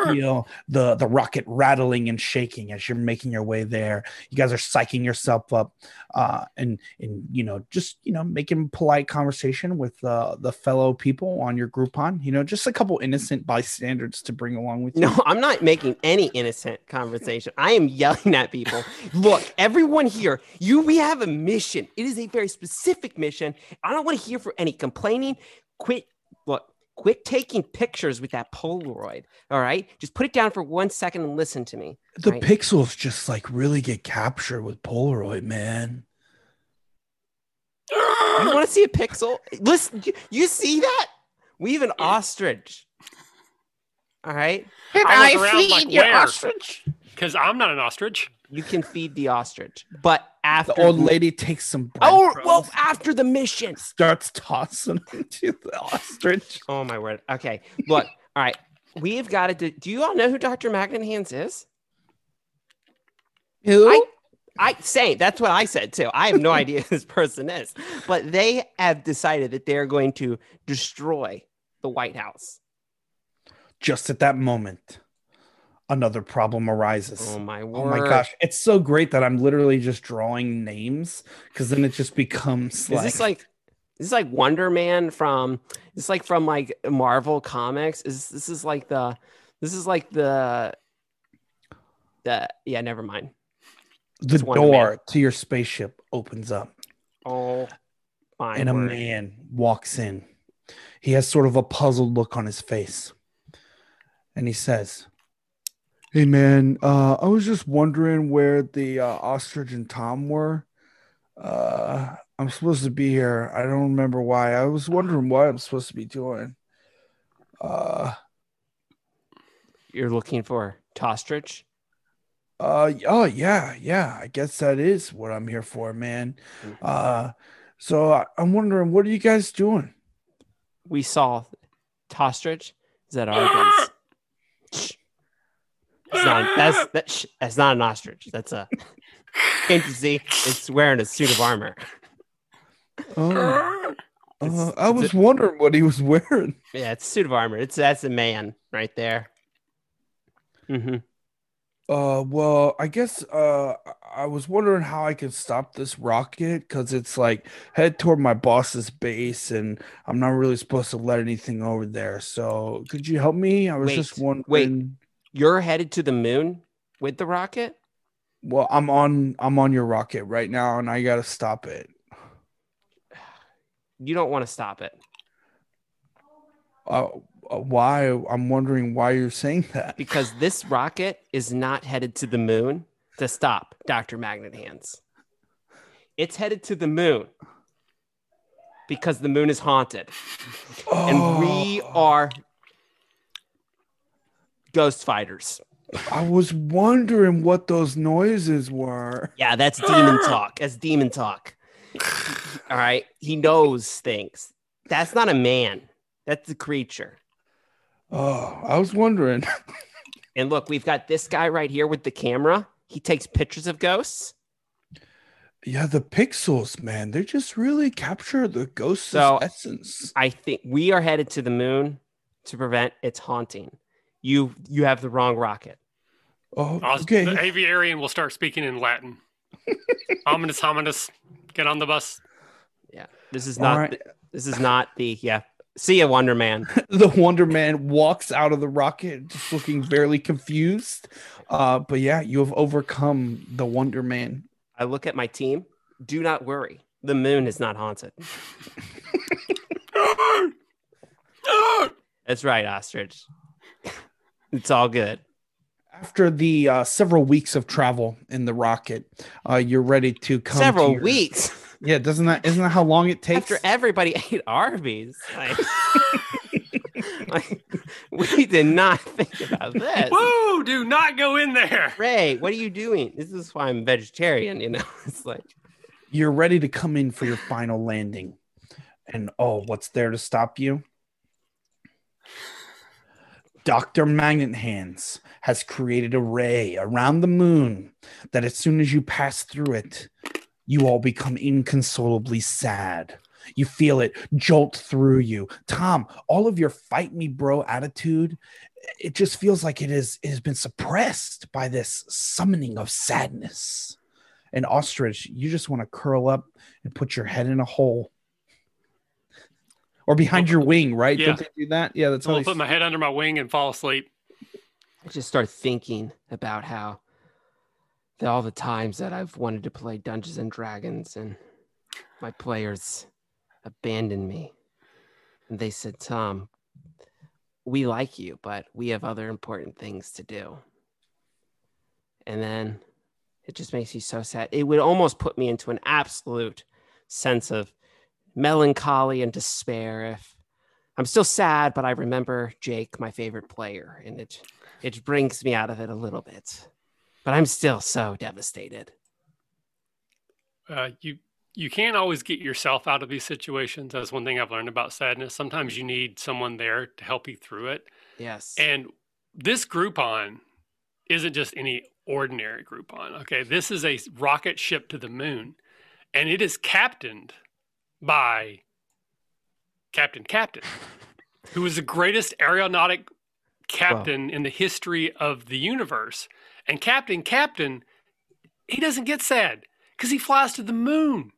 Speaker 2: you know the the rocket rattling and shaking as you're making your way there you guys are psyching yourself up uh and and you know just you know making polite conversation with uh the fellow people on your groupon you know just a couple innocent bystanders to bring along with you
Speaker 1: No, I'm not making any innocent conversation. I am yelling at people. Look, everyone here, you we have a mission. It is a very specific mission. I don't want to hear for any complaining. Quit look, quit taking pictures with that Polaroid. All right? Just put it down for one second and listen to me.
Speaker 2: The
Speaker 1: Right.
Speaker 2: pixels just like really get captured with Polaroid, man.
Speaker 1: You want to see a pixel? Listen, you, you see that? We have an ostrich. All right.
Speaker 3: Can I I feed like your where?
Speaker 2: ostrich?
Speaker 3: Because I'm not an ostrich.
Speaker 1: You can feed the ostrich, but after
Speaker 2: The old lady takes some
Speaker 1: Oh, well, after the mission.
Speaker 2: starts tossing them to the ostrich.
Speaker 1: Oh my word. Okay. Look, all right. We've got to do. Do you all know who Dr. Magnet Hands is?
Speaker 2: Who?
Speaker 1: I, I say that's what I said too. I have no idea who this person is, but they have decided that they're going to destroy the White House.
Speaker 2: Just at that moment, another problem arises.
Speaker 1: Oh my word.
Speaker 2: Oh my gosh, it's so great that I'm literally just drawing names because then it just becomes
Speaker 1: Is
Speaker 2: like,
Speaker 1: this like is this like Wonder Man from this like from like Marvel comics? Is this is like the this is like the the yeah, never mind.
Speaker 2: the
Speaker 1: it's
Speaker 2: door to your spaceship opens up.
Speaker 1: Oh my
Speaker 2: and a man walks in. He has sort of a puzzled look on his face. And he says, Hey man, uh, I was just wondering where the uh, ostrich and Tom were. Uh, I'm supposed to be here. I don't remember why. I was wondering what I'm supposed to be doing. Uh,
Speaker 1: You're looking for Tostrich?
Speaker 2: uh, oh yeah, yeah. I guess that is what I'm here for, man. Uh, so I, I'm wondering, what are you guys doing?
Speaker 1: We saw Tostrich. Is that Argon's? Shh. It's not, that's that, shh, that's not an ostrich. That's a can't you see? It's wearing a suit of armor.
Speaker 2: Oh. Uh, I
Speaker 1: it's
Speaker 2: was wondering what he was wearing.
Speaker 1: Yeah, it's a suit of armor. It's that's a man right there. Mm-hmm.
Speaker 2: Uh, well, I guess uh, I- I was wondering how I could stop this rocket because it's like head toward my boss's base, and I'm not really supposed to let anything over there. So, could you help me? I was just
Speaker 1: Wait,
Speaker 2: wondering.
Speaker 1: You're headed to the moon with the rocket.
Speaker 2: Well, I'm on I'm on your rocket right now, and I gotta stop it.
Speaker 1: You don't want to stop it
Speaker 2: Uh, uh, why? I'm wondering why you're saying that.
Speaker 1: because this rocket is not headed to the moon to stop Dr. Magnet Hands. It's headed to the moon because the moon is haunted. And we
Speaker 2: Oh,
Speaker 1: are ghost fighters.
Speaker 2: I was wondering what those noises were.
Speaker 1: Yeah, that's demon talk. That's demon talk. All right. He knows things. That's not a man. That's a creature.
Speaker 2: Oh, I was wondering.
Speaker 1: And look, we've got this guy right here with the camera. He takes pictures of ghosts.
Speaker 2: Yeah, the pixels, man, they just really capture the ghost's
Speaker 1: So-
Speaker 2: essence.
Speaker 1: I think we are headed to the moon to prevent its haunting. You you have the wrong rocket.
Speaker 2: Oh, okay.
Speaker 3: The aviarian will start speaking in Latin. ominous, ominous. Get on the bus.
Speaker 1: Yeah. This is not
Speaker 2: right.
Speaker 1: the- this is not the yeah. See ya, Wonder Man.
Speaker 2: The Wonder Man walks out of the rocket, just looking barely confused. Uh, but yeah, you have overcome the Wonder Man.
Speaker 1: I look at my team. Do not worry. The moon is not haunted. That's right, ostrich. It's all good.
Speaker 2: after the uh, several weeks of travel in the rocket, uh, you're ready to come. to
Speaker 1: Several
Speaker 2: your-
Speaker 1: weeks
Speaker 2: Yeah, doesn't that isn't that how long it takes?
Speaker 1: after everybody ate Arby's. Like, like, we did not think about this.
Speaker 3: Woo! Do not go in there.
Speaker 1: Ray, what are you doing? This is why I'm vegetarian. You know, it's like
Speaker 2: you're ready to come in for your final landing, and oh, what's there to stop you? Dr. Magnet Hands has created a ray around the moon that as soon as you pass through it, you all become inconsolably sad. You feel it jolt through you. Tom, all of your fight me bro attitude, it just feels like it is it has been suppressed by this summoning of sadness. And ostrich, you just want to curl up and put your head in a hole. Or behind your wing, right?
Speaker 3: Yeah.
Speaker 2: Don't they do that? Yeah, that's
Speaker 3: I'm
Speaker 2: how
Speaker 3: gonna
Speaker 2: they
Speaker 3: put my head under my wing and fall asleep.
Speaker 1: I just start thinking about how the, all the times that I've wanted to play Dungeons and Dragons and my players abandoned me. And they said, Tom, we like you, but we have other important things to do. And then it just makes you so sad. It would almost put me into an absolute sense of melancholy and despair if I'm still sad, but I remember Jake, my favorite player, and it it brings me out of it a little bit. But I'm still so devastated.
Speaker 3: Uh, you you can't always get yourself out of these situations. That's one thing I've learned about sadness. Sometimes you need someone there to help you through it.
Speaker 1: Yes.
Speaker 3: And this Groupon isn't just any ordinary Groupon. Okay, this is a rocket ship to the moon, and it is captained by Captain Captain, who is the greatest aeronautic captain in the history of the universe. And Captain Captain, he doesn't get sad because he flies to the moon.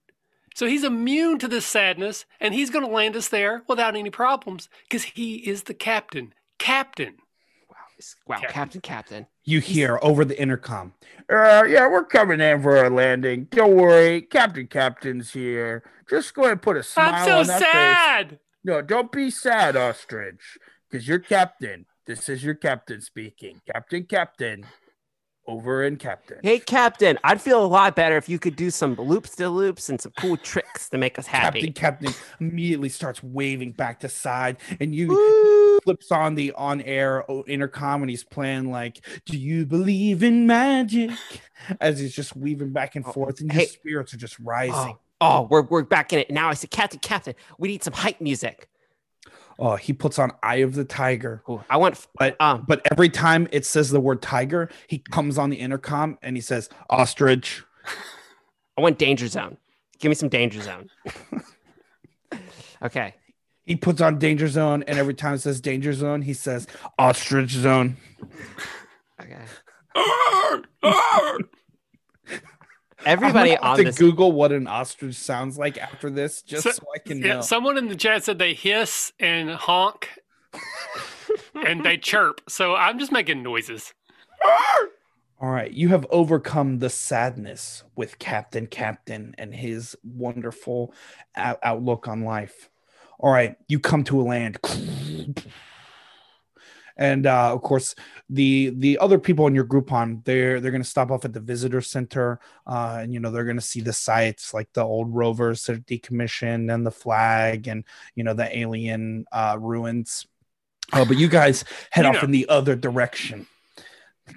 Speaker 3: So he's immune to this sadness, and he's going to land us there without any problems because he is the captain. Captain.
Speaker 1: wow. Wow.
Speaker 3: Captain.
Speaker 1: Captain, Captain.
Speaker 2: You hear over the intercom. Uh, yeah, we're coming in for a landing. Don't worry, Captain Captain's here. Just go ahead and put a smile
Speaker 3: I'm so
Speaker 2: on that face.
Speaker 3: sad.
Speaker 2: No, don't be sad, Ostrich, because you're captain. This is your captain speaking. Captain, Captain, over and Captain.
Speaker 1: Hey, Captain, I'd feel a lot better if you could do some loops to loops and some cool tricks to make us happy.
Speaker 2: Captain, Captain immediately starts waving back to side, and you
Speaker 1: Woo!
Speaker 2: Flips on the on-air o- intercom, and he's playing like, "Do you believe in magic?" As he's just weaving back and
Speaker 1: Oh,
Speaker 2: forth, and
Speaker 1: hey.
Speaker 2: spirits are just rising.
Speaker 1: Oh, oh, we're, we're back in it now. I said, Captain, Captain, we need some hype music.
Speaker 2: Oh, he puts on Eye of the Tiger.
Speaker 1: Ooh, I want,
Speaker 2: But
Speaker 1: um,
Speaker 2: but every time it says the word tiger, he comes on the intercom and he says ostrich.
Speaker 1: I want Danger Zone. Give me some Danger Zone. okay.
Speaker 2: He puts on danger zone, and every time it says danger zone, he says ostrich zone.
Speaker 1: Okay. Everybody
Speaker 2: I'm have
Speaker 1: on
Speaker 2: to
Speaker 1: this.
Speaker 2: Google what an ostrich sounds like after this, just so,
Speaker 3: So-
Speaker 2: I can
Speaker 3: Yeah,
Speaker 2: know.
Speaker 3: someone in the chat said they hiss and honk and they chirp. So I'm just making noises.
Speaker 2: All right, you have overcome the sadness with Captain Captain and his wonderful out- outlook on life. All right, you come to a land. And uh, of course, the the other people in your Groupon, they're they're going to stop off at the visitor center, uh, and you know they're going to see the sites like the old rovers that are decommissioned and the flag, and you know the alien uh, ruins. Uh, but you guys head
Speaker 3: You
Speaker 2: off
Speaker 3: know.
Speaker 2: in the other direction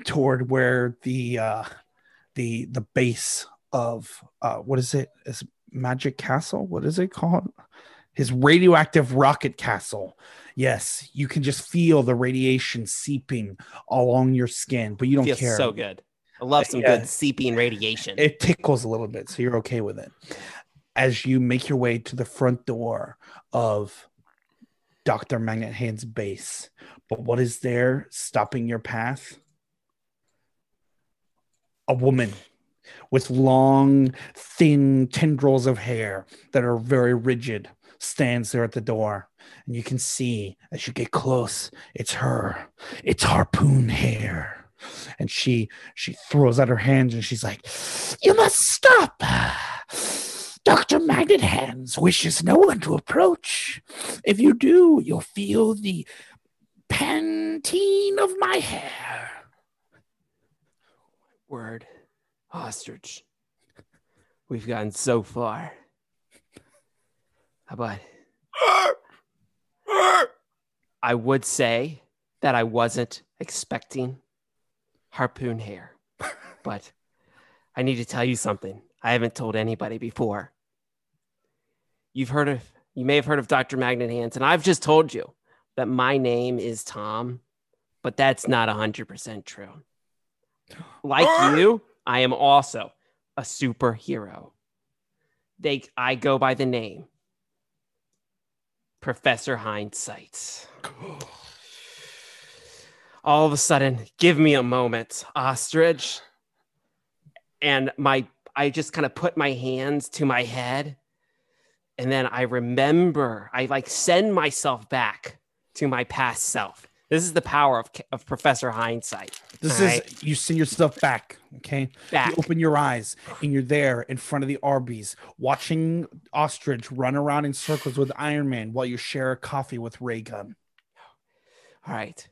Speaker 2: toward where the uh the the base of uh what is is it magic castle what is it called his radioactive rocket castle yes you can just feel the radiation seeping along your skin but you don't
Speaker 1: feels
Speaker 2: care
Speaker 1: so good. I love some
Speaker 2: Yeah.
Speaker 1: good seeping radiation.
Speaker 2: it tickles a little bit so you're okay with it as you make your way to the front door of dr magnet hand's base but what is there stopping your path a woman with long thin tendrils of hair that are very rigid stands there at the door and you can see as you get close it's her it's harpoon hair and she she throws out her hands and she's like you must stop dr magnet hands wishes no one to approach if you do you'll feel the pantene of my hair
Speaker 1: Word. Ostrich. We've gotten so far. But I would say that I wasn't expecting harpoon hair. but I need to tell you something. I haven't told anybody before. You've heard of you may have heard of Dr. Magnet Hands, and I've just told you that my name is Tom, but that's not 100% true. Like you, I am also a superhero. They I go by the name Professor Hindsight. All of a sudden, give me a moment, ostrich. And my I just kind of put my hands to my head and then I remember, I like send myself back to my past self. This is the power of, of Professor Hindsight.
Speaker 2: This is
Speaker 1: right?
Speaker 2: you send yourself back. Okay.
Speaker 1: Back.
Speaker 2: You open your eyes and you're there in front of the Arby's watching Ostrich run around in circles with Iron Man while you share a coffee with Ray Gun.
Speaker 1: All right.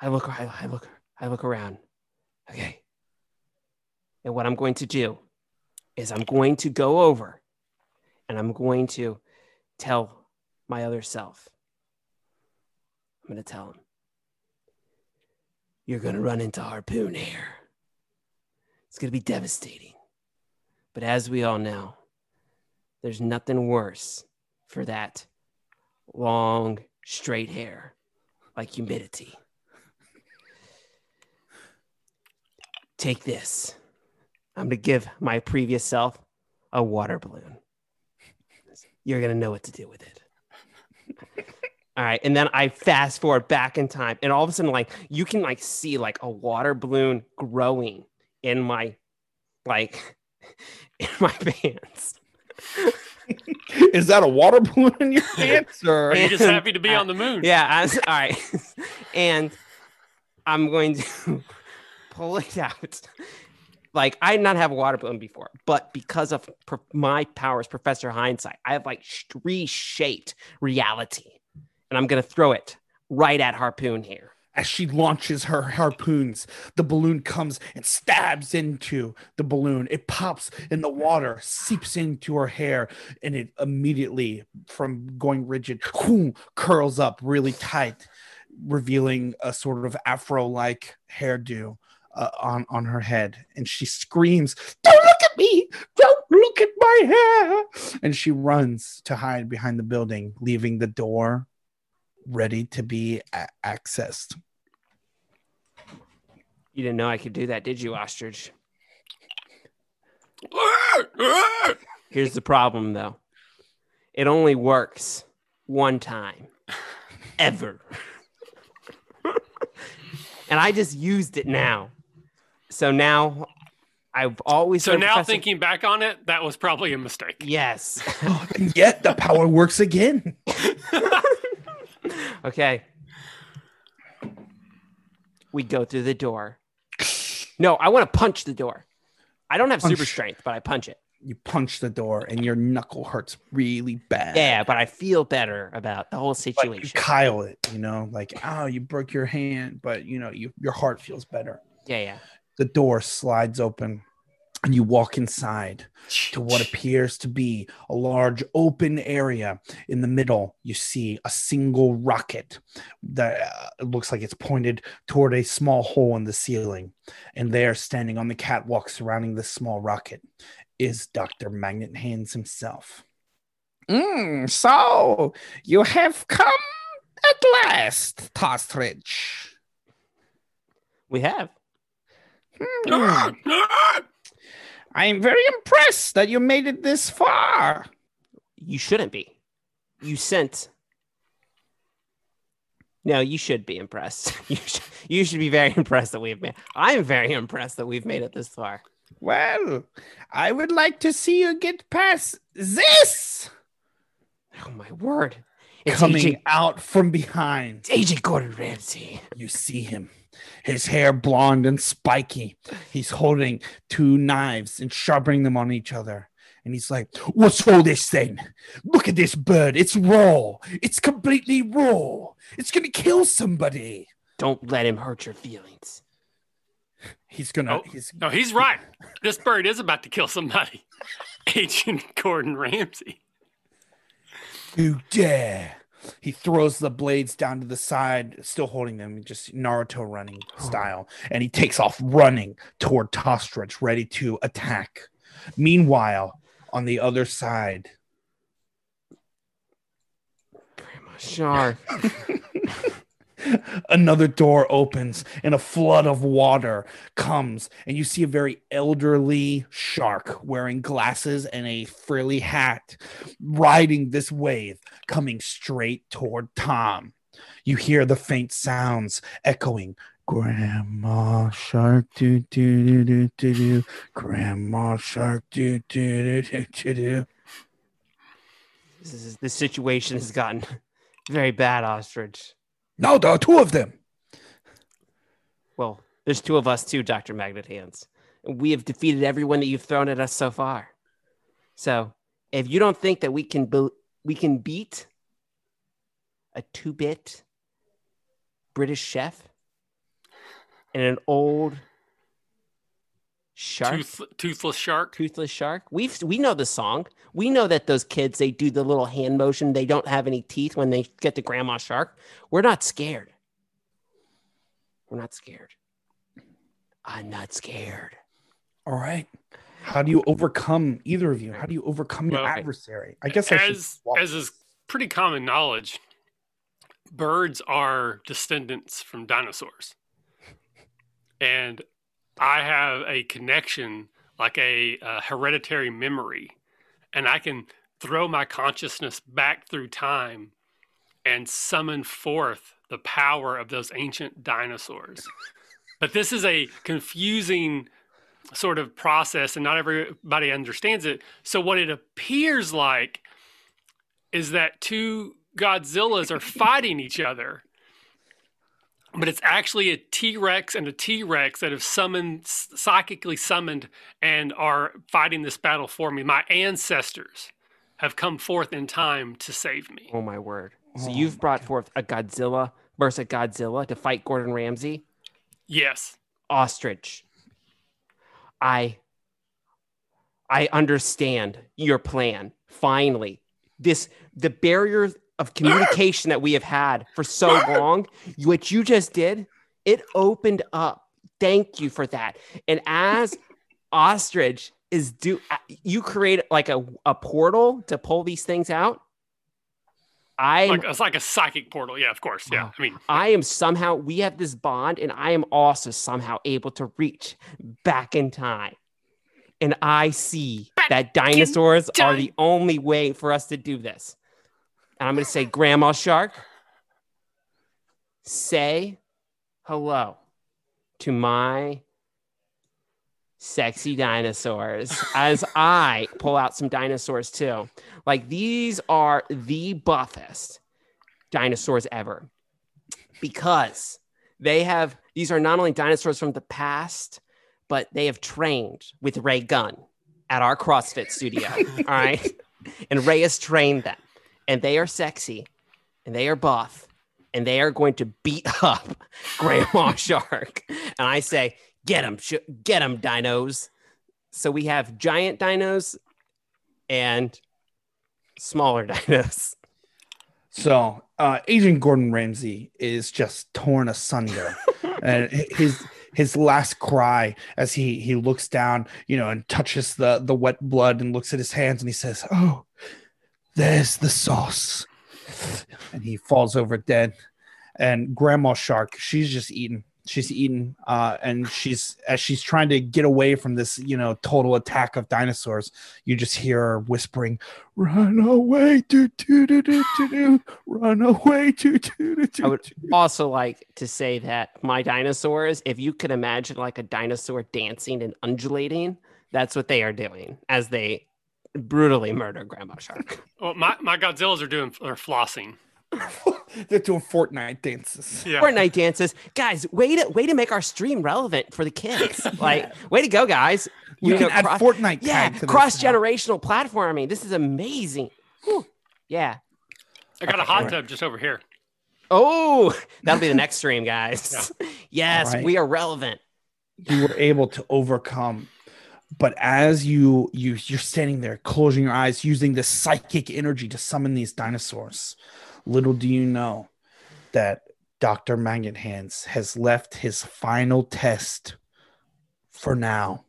Speaker 1: I look, I, I look, I look around. Okay. And what I'm going to do is I'm going to go over and I'm going to tell my other self. I'm going to tell him, you're going to run into harpoon hair. It's going to be devastating. But as we all know, there's nothing worse for that long, straight hair like humidity. Take this. I'm going to give my previous self a water balloon. You're going to know what to do with it. All right. And then I fast forward back in time. And all of a sudden, like, you can like see like a water balloon growing in my, like, in my pants.
Speaker 2: Is that a water balloon in your pants or
Speaker 3: Are you just happy to be on the moon?
Speaker 1: Yeah. I all right. and I'm going to pull it out. Like I did not have a water balloon before, but because of pro- my powers, Professor Hindsight, I have like sh- reshaped reality, and I'm gonna throw it right at Harpoon Hair.
Speaker 2: as she launches her harpoons, the balloon comes and stabs into the balloon. It pops in the water, seeps into her hair, and it immediately, from going rigid, curls up really tight, revealing a sort of afro like hairdo. Uh, on on her head and she screams don't look at me don't look at my hair and she runs to hide behind the building leaving the door ready to be a- accessed
Speaker 1: You didn't know I could do that, did you, Ostrich? Here's the problem, though. It only works one time, ever. and I just used it now. So now I've always
Speaker 3: So now
Speaker 1: Professor-
Speaker 3: thinking back on it, that was probably a mistake.
Speaker 1: Yes.
Speaker 2: and yet the power works again.
Speaker 1: okay. We go through the door. No, I want to punch the door. I don't have super strength, but I punch it.
Speaker 2: You punch the door and your knuckle hurts really bad.
Speaker 1: Yeah, but I feel better about the whole situation.
Speaker 2: Kyle it, you know, like, oh, you broke your hand, but you know, you, your heart feels better.
Speaker 1: Yeah, yeah.
Speaker 2: The door slides open and you walk inside to what appears to be a large open area. In the middle, you see a single rocket that uh, looks like it's pointed toward a small hole in the ceiling. And there, standing on the catwalk surrounding this small rocket, is Dr. Magnet Hands himself. Mm, so you have come at last, Tostrich.
Speaker 1: We have.
Speaker 2: Hmm. I am very impressed that you made it this far.
Speaker 1: You shouldn't be. You sent. No, you should be impressed. You should, you should be very impressed that we've made. I'm very impressed that we've made it this far.
Speaker 2: Well, I would like to see you get past this
Speaker 1: Oh my word! It's
Speaker 2: coming
Speaker 1: Agent,
Speaker 2: out from behind.
Speaker 1: it's Agent Gordon Ramsay.
Speaker 2: You see him, his hair blonde and spiky. He's holding two knives and sharpening them on each other. And he's like, What's all this thing? Look at this bird. It's raw. It's completely raw. It's going to kill somebody.
Speaker 1: Don't let him hurt your feelings.
Speaker 2: He's gonna.
Speaker 3: Oh.
Speaker 2: He's
Speaker 3: No, he's right. This bird is about to kill somebody. Agent Gordon Ramsay.
Speaker 2: You dare. He throws the blades down to the side, still holding them, just Naruto running style. And he takes off running toward Tostrich, ready to attack. Meanwhile, on the other side,
Speaker 1: Shark.
Speaker 2: another door opens and a flood of water comes and you see a very elderly shark wearing glasses and a frilly hat riding this wave coming straight toward tom. You hear the faint sounds echoing grandma shark do do do do do do. Grandma shark do do do do do
Speaker 1: This, is, this situation has gotten very bad, Ostrich.
Speaker 2: No there are two of them
Speaker 1: Well, there's two of us too, Dr. Magnet Hands. We have defeated everyone that you've thrown at us so far. So if you don't think that we can be- we can beat a two-bit British chef and an old shark,
Speaker 3: Tooth, toothless shark.
Speaker 1: toothless shark, we've we know the song. We know that those kids they do the little hand motion. They don't have any teeth when they get to Grandma Shark. We're not scared. We're not scared. I'm not scared.
Speaker 2: All right. How do you overcome either of you? How do you overcome your
Speaker 3: Well,
Speaker 2: adversary? I guess I should
Speaker 3: as
Speaker 2: walk-
Speaker 3: as is pretty common knowledge, birds are descendants from dinosaurs, and I have a connection, like a, uh hereditary memory, and I can throw my consciousness back through time and summon forth the power of those ancient dinosaurs. but this is a confusing sort of process and not everybody understands it. So what it appears like is that two Godzillas are fighting each other. But it's actually a T Rex and a T Rex that have summoned, psychically summoned, and are fighting this battle for me. My ancestors have come forth in time to save me.
Speaker 1: Oh my word! So
Speaker 2: Oh
Speaker 1: you've brought
Speaker 2: God.
Speaker 1: forth a Godzilla versus a Godzilla to fight Gordon Ramsay.
Speaker 3: Yes.
Speaker 1: Ostrich. I I understand your plan. Finally. This the barrier of communication that we have had for so long, what you just did, it opened up. Thank you for that. And as Ostrich is do you create like a, a portal to pull these things out. I
Speaker 3: Like, it's like a psychic portal. Yeah, of course. Yeah. I mean,
Speaker 1: I am somehow, we have this bond, and I am also somehow able to reach back in time. And I see
Speaker 3: Back
Speaker 1: that dinosaurs are the only way for us to do this. And I'm going to say, Grandma Shark, say hello to my sexy dinosaurs as I pull out some dinosaurs too. Like these are the buffest dinosaurs ever because they have these are not only dinosaurs from the past, but they have trained with Ray Gunn at our CrossFit studio. all right. And Ray has trained them, and they are sexy and they are buff and they are going to beat up Grandma Shark. And I say, get them, sh- get them, dinos. So we have giant dinos and smaller dinos.
Speaker 2: So, uh, Agent Gordon Ramsay is just torn asunder, and his his last cry as he he looks down, you know, and touches the the wet blood and looks at his hands and he says, "Oh, there's the sauce," and he falls over dead. And Grandma Shark, she's just eating. She's eating, uh, and she's as she's trying to get away from this, you know, total attack of dinosaurs. You just hear her whispering, "Run away, do do do do do do, run away, do do do do."
Speaker 1: I would also like to say that my dinosaurs, if you could imagine like a dinosaur dancing and undulating, that's what they are doing as they brutally murder Grandma Shark.
Speaker 3: well, my, my Godzillas are doing, are flossing.
Speaker 2: They're doing Fortnite dances.
Speaker 3: Yeah.
Speaker 1: Fortnite dances, guys. Way to way to make our stream relevant for the kids. Like, way to go, guys.
Speaker 2: You
Speaker 1: You
Speaker 2: can
Speaker 1: know,
Speaker 2: add
Speaker 1: cross-
Speaker 2: Fortnite
Speaker 1: yeah,
Speaker 2: tag to
Speaker 1: cross generational platforming. This is amazing. Whew. Yeah.
Speaker 3: I got a hot
Speaker 2: right.
Speaker 3: tub just over here.
Speaker 1: Oh, that'll be the next stream, guys. Yes,
Speaker 2: All right.
Speaker 1: we are relevant.
Speaker 2: you were able to overcome. But as you you you're standing there, closing your eyes, using this psychic energy to summon these dinosaurs, little do you know that Dr. Magnet Hands has left his final test for now.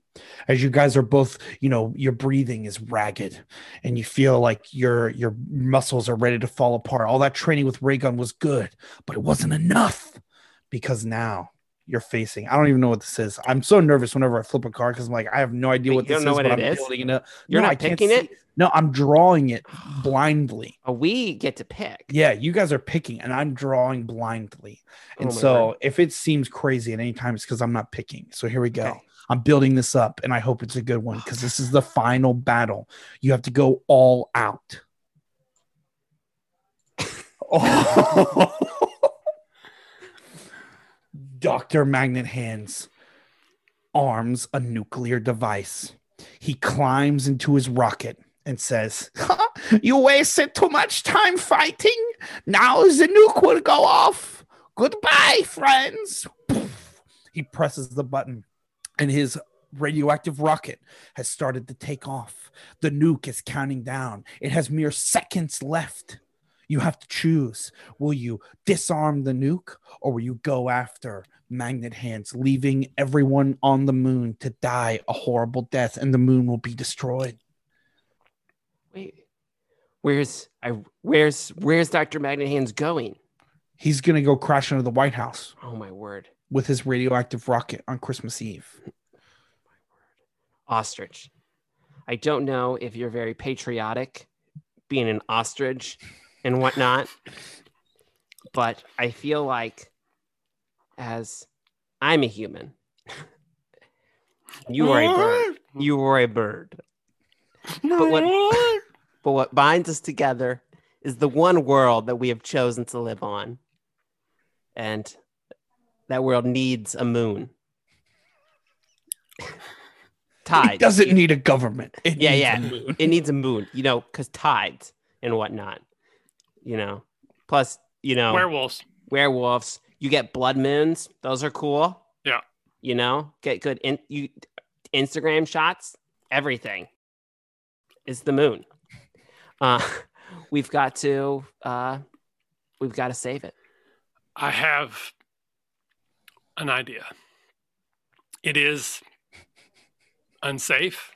Speaker 2: As you guys are both, you know, your breathing is ragged and you feel like your your muscles are ready to fall apart. All that training with Raygun was good, but it wasn't enough because now you're facing. I don't even know what this is. I'm so nervous whenever I flip a card because I'm like, I have no idea
Speaker 1: Wait,
Speaker 2: what
Speaker 1: you
Speaker 2: this
Speaker 1: don't know
Speaker 2: is.
Speaker 1: what
Speaker 2: but
Speaker 1: it
Speaker 2: I'm
Speaker 1: is?
Speaker 2: building it up.
Speaker 1: You're
Speaker 2: No,
Speaker 1: not picking it?
Speaker 2: see- No, I'm drawing it blindly.
Speaker 1: Oh, we get to pick.
Speaker 2: Yeah, you guys are picking, and I'm drawing blindly. Oh and
Speaker 1: Oh
Speaker 2: so,
Speaker 1: word.
Speaker 2: if it seems crazy at any time, it's because I'm not picking. So here we go.
Speaker 1: Okay.
Speaker 2: I'm building this up, and I hope it's a good one because this is the final battle. You have to go all out. oh. Dr. Magnet Hands arms a nuclear device. He climbs into his rocket and says, You wasted too much time fighting. Now the nuke will go off. Goodbye, friends. He presses the button, and his radioactive rocket has started to take off. The nuke is counting down. It has mere seconds left. You have to choose. Will you disarm the nuke or will you go after Magnet Hands, leaving everyone on the moon to die a horrible death and the moon will be destroyed?
Speaker 1: Wait. Where's I where's where's Dr. Magnet Hands going?
Speaker 2: He's to go crash into the White House
Speaker 1: Oh my word.
Speaker 2: with his radioactive rocket on Christmas Eve.
Speaker 1: Ostrich. I don't know if you're very patriotic being an ostrich and whatnot, but I feel like as I'm a human, you are a bird. You are a bird. But what but what binds us together is the one world that we have chosen to live on. And that world needs a moon. Tides.
Speaker 2: It doesn't need a government. It
Speaker 1: Yeah, yeah. it needs a moon, you know, because tides and whatnot, you know. Plus, you know,
Speaker 3: Werewolves.
Speaker 1: werewolves. You get blood moons; those are cool.
Speaker 3: Yeah.
Speaker 1: You know, get good in you Instagram shots. Everything is the moon. Uh, we've got to, uh, we've got to save it.
Speaker 3: I have an idea. It is unsafe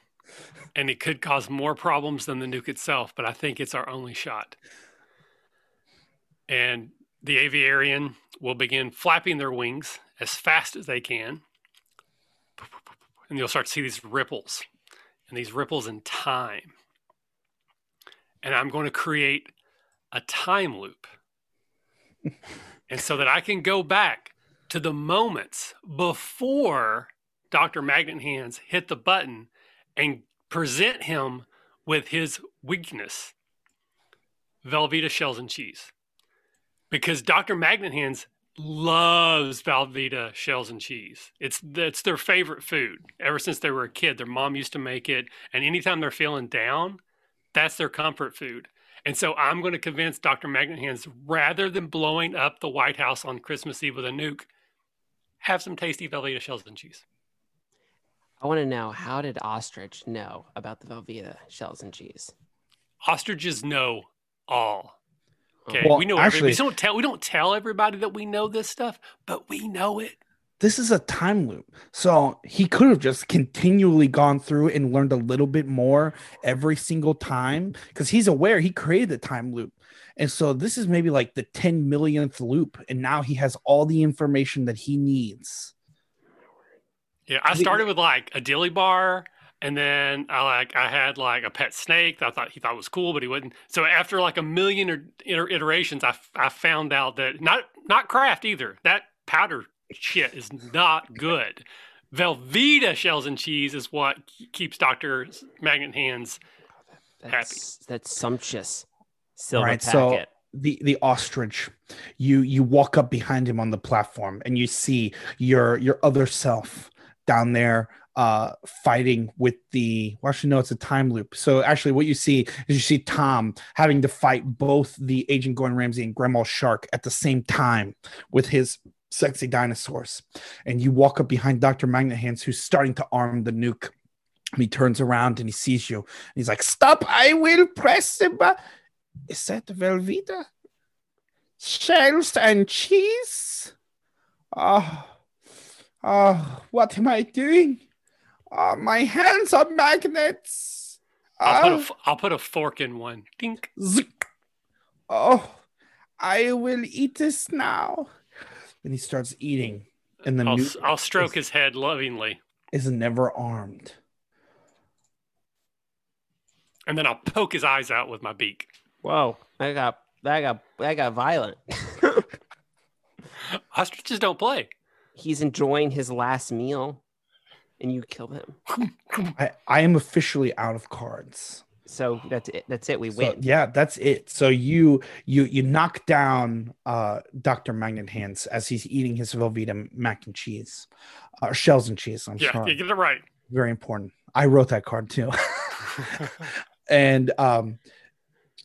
Speaker 3: and it could cause more problems than the nuke itself, but I think it's our only shot. And the aviarian will begin flapping their wings as fast as they can. And you'll start to see these ripples and these ripples in time. And I'm going to create a time loop. and so that I can go back to the moments before Dr. Magnet Hands hit the button and present him with his weakness Velveeta shells and cheese. Because Dr. Magnet Hands loves Velveeta shells and cheese. It's it's their favorite food. Ever since they were a kid, their mom used to make it, and anytime they're feeling down, that's their comfort food. And so I'm going to convince Dr. Magnet Hands rather than blowing up the White House on Christmas Eve with a nuke, have some tasty Velveeta shells and cheese.
Speaker 1: I want to know how did ostrich know about the Velveeta shells and cheese?
Speaker 3: Ostriches know all. Okay,
Speaker 2: Well,
Speaker 3: we know.
Speaker 2: actually-
Speaker 3: we don't tell. We don't tell everybody that we know this stuff, but we know it.
Speaker 2: This is a time loop. So he could have just continually gone through and learned a little bit more every single time because he's aware he created the time loop. And so this is maybe like the 10 millionth loop. And now he has all the information that he needs.
Speaker 3: Yeah, I started with like a dilly bar, and then I like I had like a pet snake that I thought he thought was cool, but he wouldn't. So after like a million er, or iter- iterations, I, f- I found out that not not craft either. That powder shit is not good. Velveeta shells and cheese is what keeps Doctor Magnet Hands.
Speaker 1: That's that's sumptuous.
Speaker 2: All
Speaker 1: Silver
Speaker 2: right. So
Speaker 1: packet.
Speaker 2: the the ostrich, you you walk up behind him on the platform and you see your your other self down there uh fighting with the well actually no it's a time loop so actually what you see is you see tom having to fight both the agent gordon ramsay and grandma shark at the same time with his sexy dinosaurs. And you walk up behind Dr. Magnet Hands, who's starting to arm the nuke. And he turns around and he sees you. And he's like, Stop, I will press the button. Is that Velveeta? Shells and cheese? Oh, oh, what am I doing? Oh, my hands are magnets.
Speaker 3: I'll, put a
Speaker 2: Oh,
Speaker 3: f- I'll put a fork in one. Dink.
Speaker 2: zik. oh, I will eat this now. And he starts eating. And then
Speaker 3: I'll,
Speaker 2: nuke
Speaker 3: s- I'll stroke
Speaker 2: is-
Speaker 3: his head lovingly,
Speaker 2: is never armed.
Speaker 3: and then I'll poke his eyes out with my beak.
Speaker 1: Whoa, I got that got that got violent.
Speaker 3: Ostriches don't play.
Speaker 1: He's enjoying his last meal, and you kill him.
Speaker 2: I, I am officially out of cards.
Speaker 1: So that's it. That's it. We
Speaker 2: So,
Speaker 1: win.
Speaker 2: yeah, that's it. So you you you knock down uh Dr. Magnet Hands as he's eating his Velveeta mac and cheese. Uh, shells and cheese, I'm
Speaker 3: yeah,
Speaker 2: sorry.
Speaker 3: you get it right.
Speaker 2: Very important. I wrote that card too. and um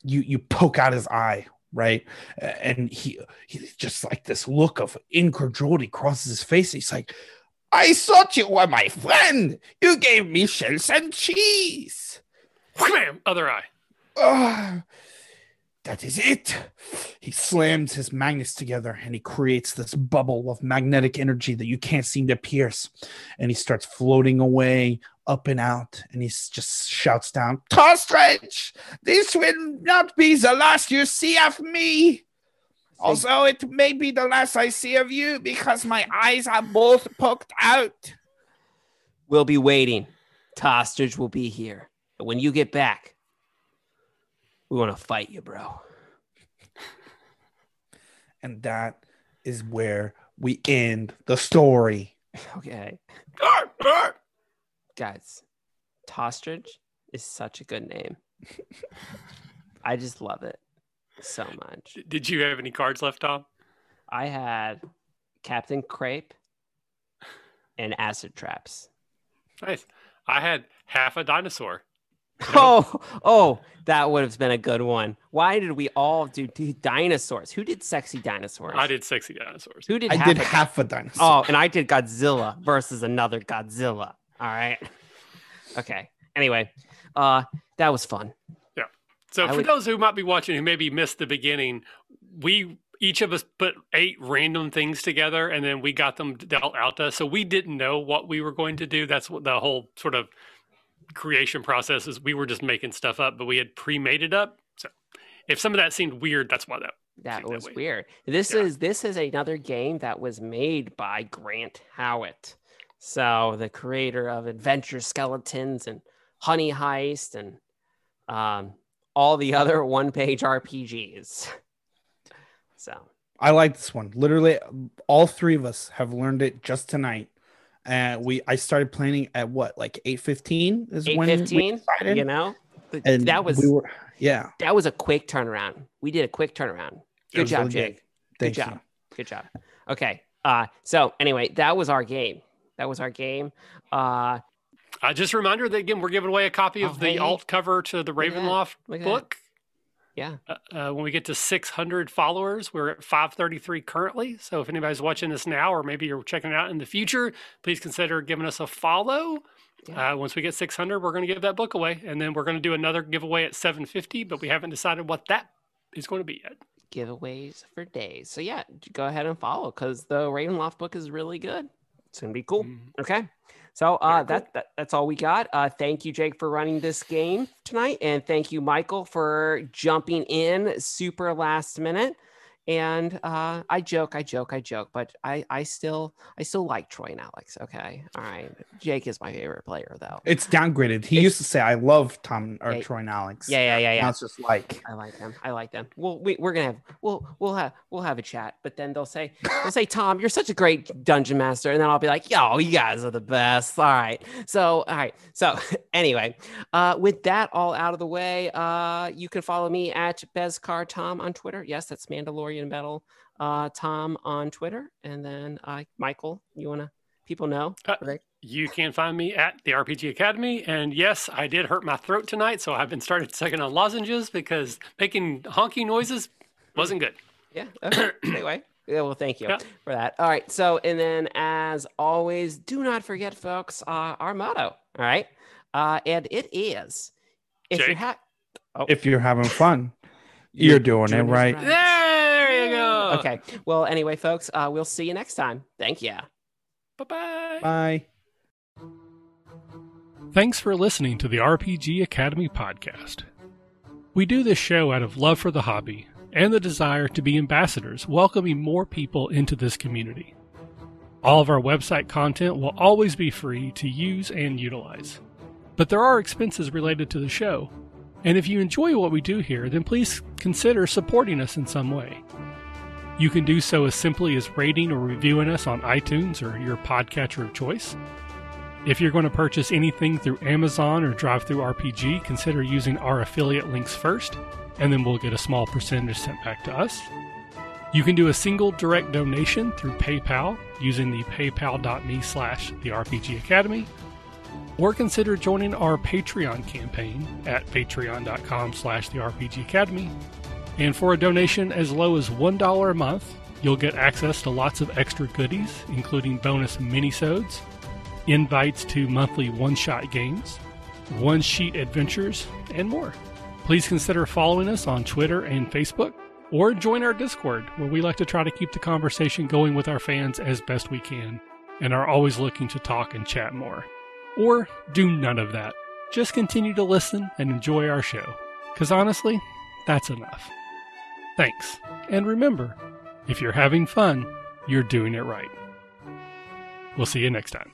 Speaker 2: you you poke out his eye right and he he just like this look of incredulity crosses his face he's like i thought you were my friend. You gave me shells and cheese.
Speaker 3: Wham! Other eye.
Speaker 2: Ah, that is it. He slams his magnets together and he creates this bubble of magnetic energy that you can't seem to pierce. And he starts floating away up and out. And he just shouts down Tostrich, this will not be the last you see of me although it may be the last i see of you because my eyes are both poked out
Speaker 1: We'll be waiting. Tostrich will be here. And when you get back, we want to fight you, bro.
Speaker 2: and that is where we end the story
Speaker 1: Okay. Guys, Tostrich is such a good name. I just love it so much.
Speaker 3: Did you have any cards left, Tom?
Speaker 1: I had Captain Crepe and Acid Traps.
Speaker 3: Nice. I had half a dinosaur.
Speaker 1: Oh, oh, that would have been a good one. Why did we all do, do dinosaurs? Who did sexy dinosaurs?
Speaker 3: I did sexy dinosaurs.
Speaker 1: Who did
Speaker 2: i
Speaker 1: half
Speaker 2: did
Speaker 1: a-
Speaker 2: half a dinosaur
Speaker 1: Oh, and I did Godzilla versus another Godzilla. All right. Okay. Anyway, uh, that was fun.
Speaker 3: So
Speaker 1: I
Speaker 3: for
Speaker 1: would-
Speaker 3: those who might be watching who maybe missed the beginning, we each of us put eight random things together and then we got them dealt out to us. So we didn't know what we were going to do. That's what the whole sort of creation process is. We were just making stuff up, but we had pre-made it up. So if some of that seemed weird, that's why that
Speaker 1: That
Speaker 3: Think that
Speaker 1: was weird. This
Speaker 3: Yeah.
Speaker 1: is this is another game that was made by Grant Howitt. So the creator of Adventure Skeletons and Honey Heist and um, all the other one-page RPGs. So
Speaker 2: I like this one. Literally, all three of us have learned it just tonight. And we, I started planning at what, like eight fifteen is
Speaker 1: eight
Speaker 2: when we
Speaker 1: fifteen,
Speaker 2: decided.
Speaker 1: you know,
Speaker 2: and
Speaker 1: that was
Speaker 2: we were, yeah.
Speaker 1: that was a quick turnaround. We did a quick turnaround. Good job,
Speaker 2: really good.
Speaker 1: Jake. Good
Speaker 2: Thank
Speaker 1: job.
Speaker 2: you.
Speaker 1: Good job. Okay. Uh, so anyway, that was our game. That was our game. Uh,
Speaker 3: Uh, just a reminder that again, we're giving away a copy
Speaker 1: Oh,
Speaker 3: of the
Speaker 1: hey.
Speaker 3: alt cover to the
Speaker 1: Look at that.
Speaker 3: Ravenloft
Speaker 1: Look at that.
Speaker 3: book.
Speaker 1: yeah.
Speaker 3: Uh, uh, when we get to 600 followers, we're at 533 currently. So if anybody's watching this now, or maybe you're checking it out in the future, please consider giving us a follow.
Speaker 1: Yeah.
Speaker 3: Uh, once we get 600, we're going to give that book away, and then we're going to do another giveaway at 750. But we haven't decided what that is going to be yet.
Speaker 1: giveaways for days. So yeah, go ahead and follow because the Ravenloft book is really good. It's gonna be cool.
Speaker 3: Mhm.
Speaker 1: Okay. So uh, that, that that's all we got. Uh, thank you, Jake, for running this game tonight, and thank you, Michael, for jumping in super last minute. And uh, I joke, I joke, I joke, but I I still I still like Troy and Alex. Okay, all right. Jake is my favorite player, though.
Speaker 2: It's downgraded. He
Speaker 1: It's-
Speaker 2: used to say, "I love Tom or
Speaker 1: Yeah,
Speaker 2: Troy and Alex."
Speaker 1: Yeah, yeah, yeah, yeah.
Speaker 2: it's just like
Speaker 1: I like them. I like them. Well, we, we're gonna have we'll we'll have we'll have a chat, but then they'll say they'll say Tom, you're such a great dungeon master, and then I'll be like, yo, you guys are the best. All right. So all right. So anyway, uh, with that all out of the way, uh, you can follow me at Beskar Tom on Twitter. Yes, that's Mandalorian Battle uh, Tom on Twitter, and then uh, Michael, you wanna people know?
Speaker 3: Uh,
Speaker 1: they-
Speaker 3: You can find me at the RPG Academy. And yes, I did hurt my throat tonight. So I've been started sucking on lozenges because making honky noises wasn't good.
Speaker 1: Yeah. Okay. anyway, Yeah, well, thank you
Speaker 4: Yeah.
Speaker 1: for that. All right. So, and then as always, do not forget, folks, uh, our motto. All right. Uh, and it is if you
Speaker 4: Jake?
Speaker 1: have.
Speaker 2: If you're having fun, you're doing it
Speaker 1: doing this
Speaker 2: right.
Speaker 1: right.
Speaker 4: There you.
Speaker 1: Okay. Well, anyway, folks, uh, we'll see you next time. Thank you.
Speaker 4: Bye bye.
Speaker 2: Bye.
Speaker 4: Thanks for listening to the RPG Academy podcast. We do this show out of love for the hobby and the desire to be ambassadors, welcoming more people into this community. All of our website content will always be free to use and utilize. But there are expenses related to the show, and if you enjoy what we do here, then please consider supporting us in some way. You can do so as simply as rating or reviewing us on iTunes or your podcatcher of choice. If you're going to purchase anything through Amazon or DriveThruRPG, consider using our affiliate links first, and then we'll get a small percentage sent back to us. You can do a single direct donation through PayPal using the paypal.me slash the RPG Academy, or consider joining our Patreon campaign at patreon.com slash the RPG Academy. And for a donation as low as $1 a month, you'll get access to lots of extra goodies, including bonus minisodes, invites to monthly one shot games, one sheet adventures, and more. Please consider following us on Twitter and Facebook, or join our Discord, where we like to try to keep the conversation going with our fans as best we can, and are always looking to talk and chat more. Or do none of that. Just continue to listen and enjoy our show, because honestly, that's enough. Thanks, and remember if you're having fun, you're doing it right. We'll see you next time.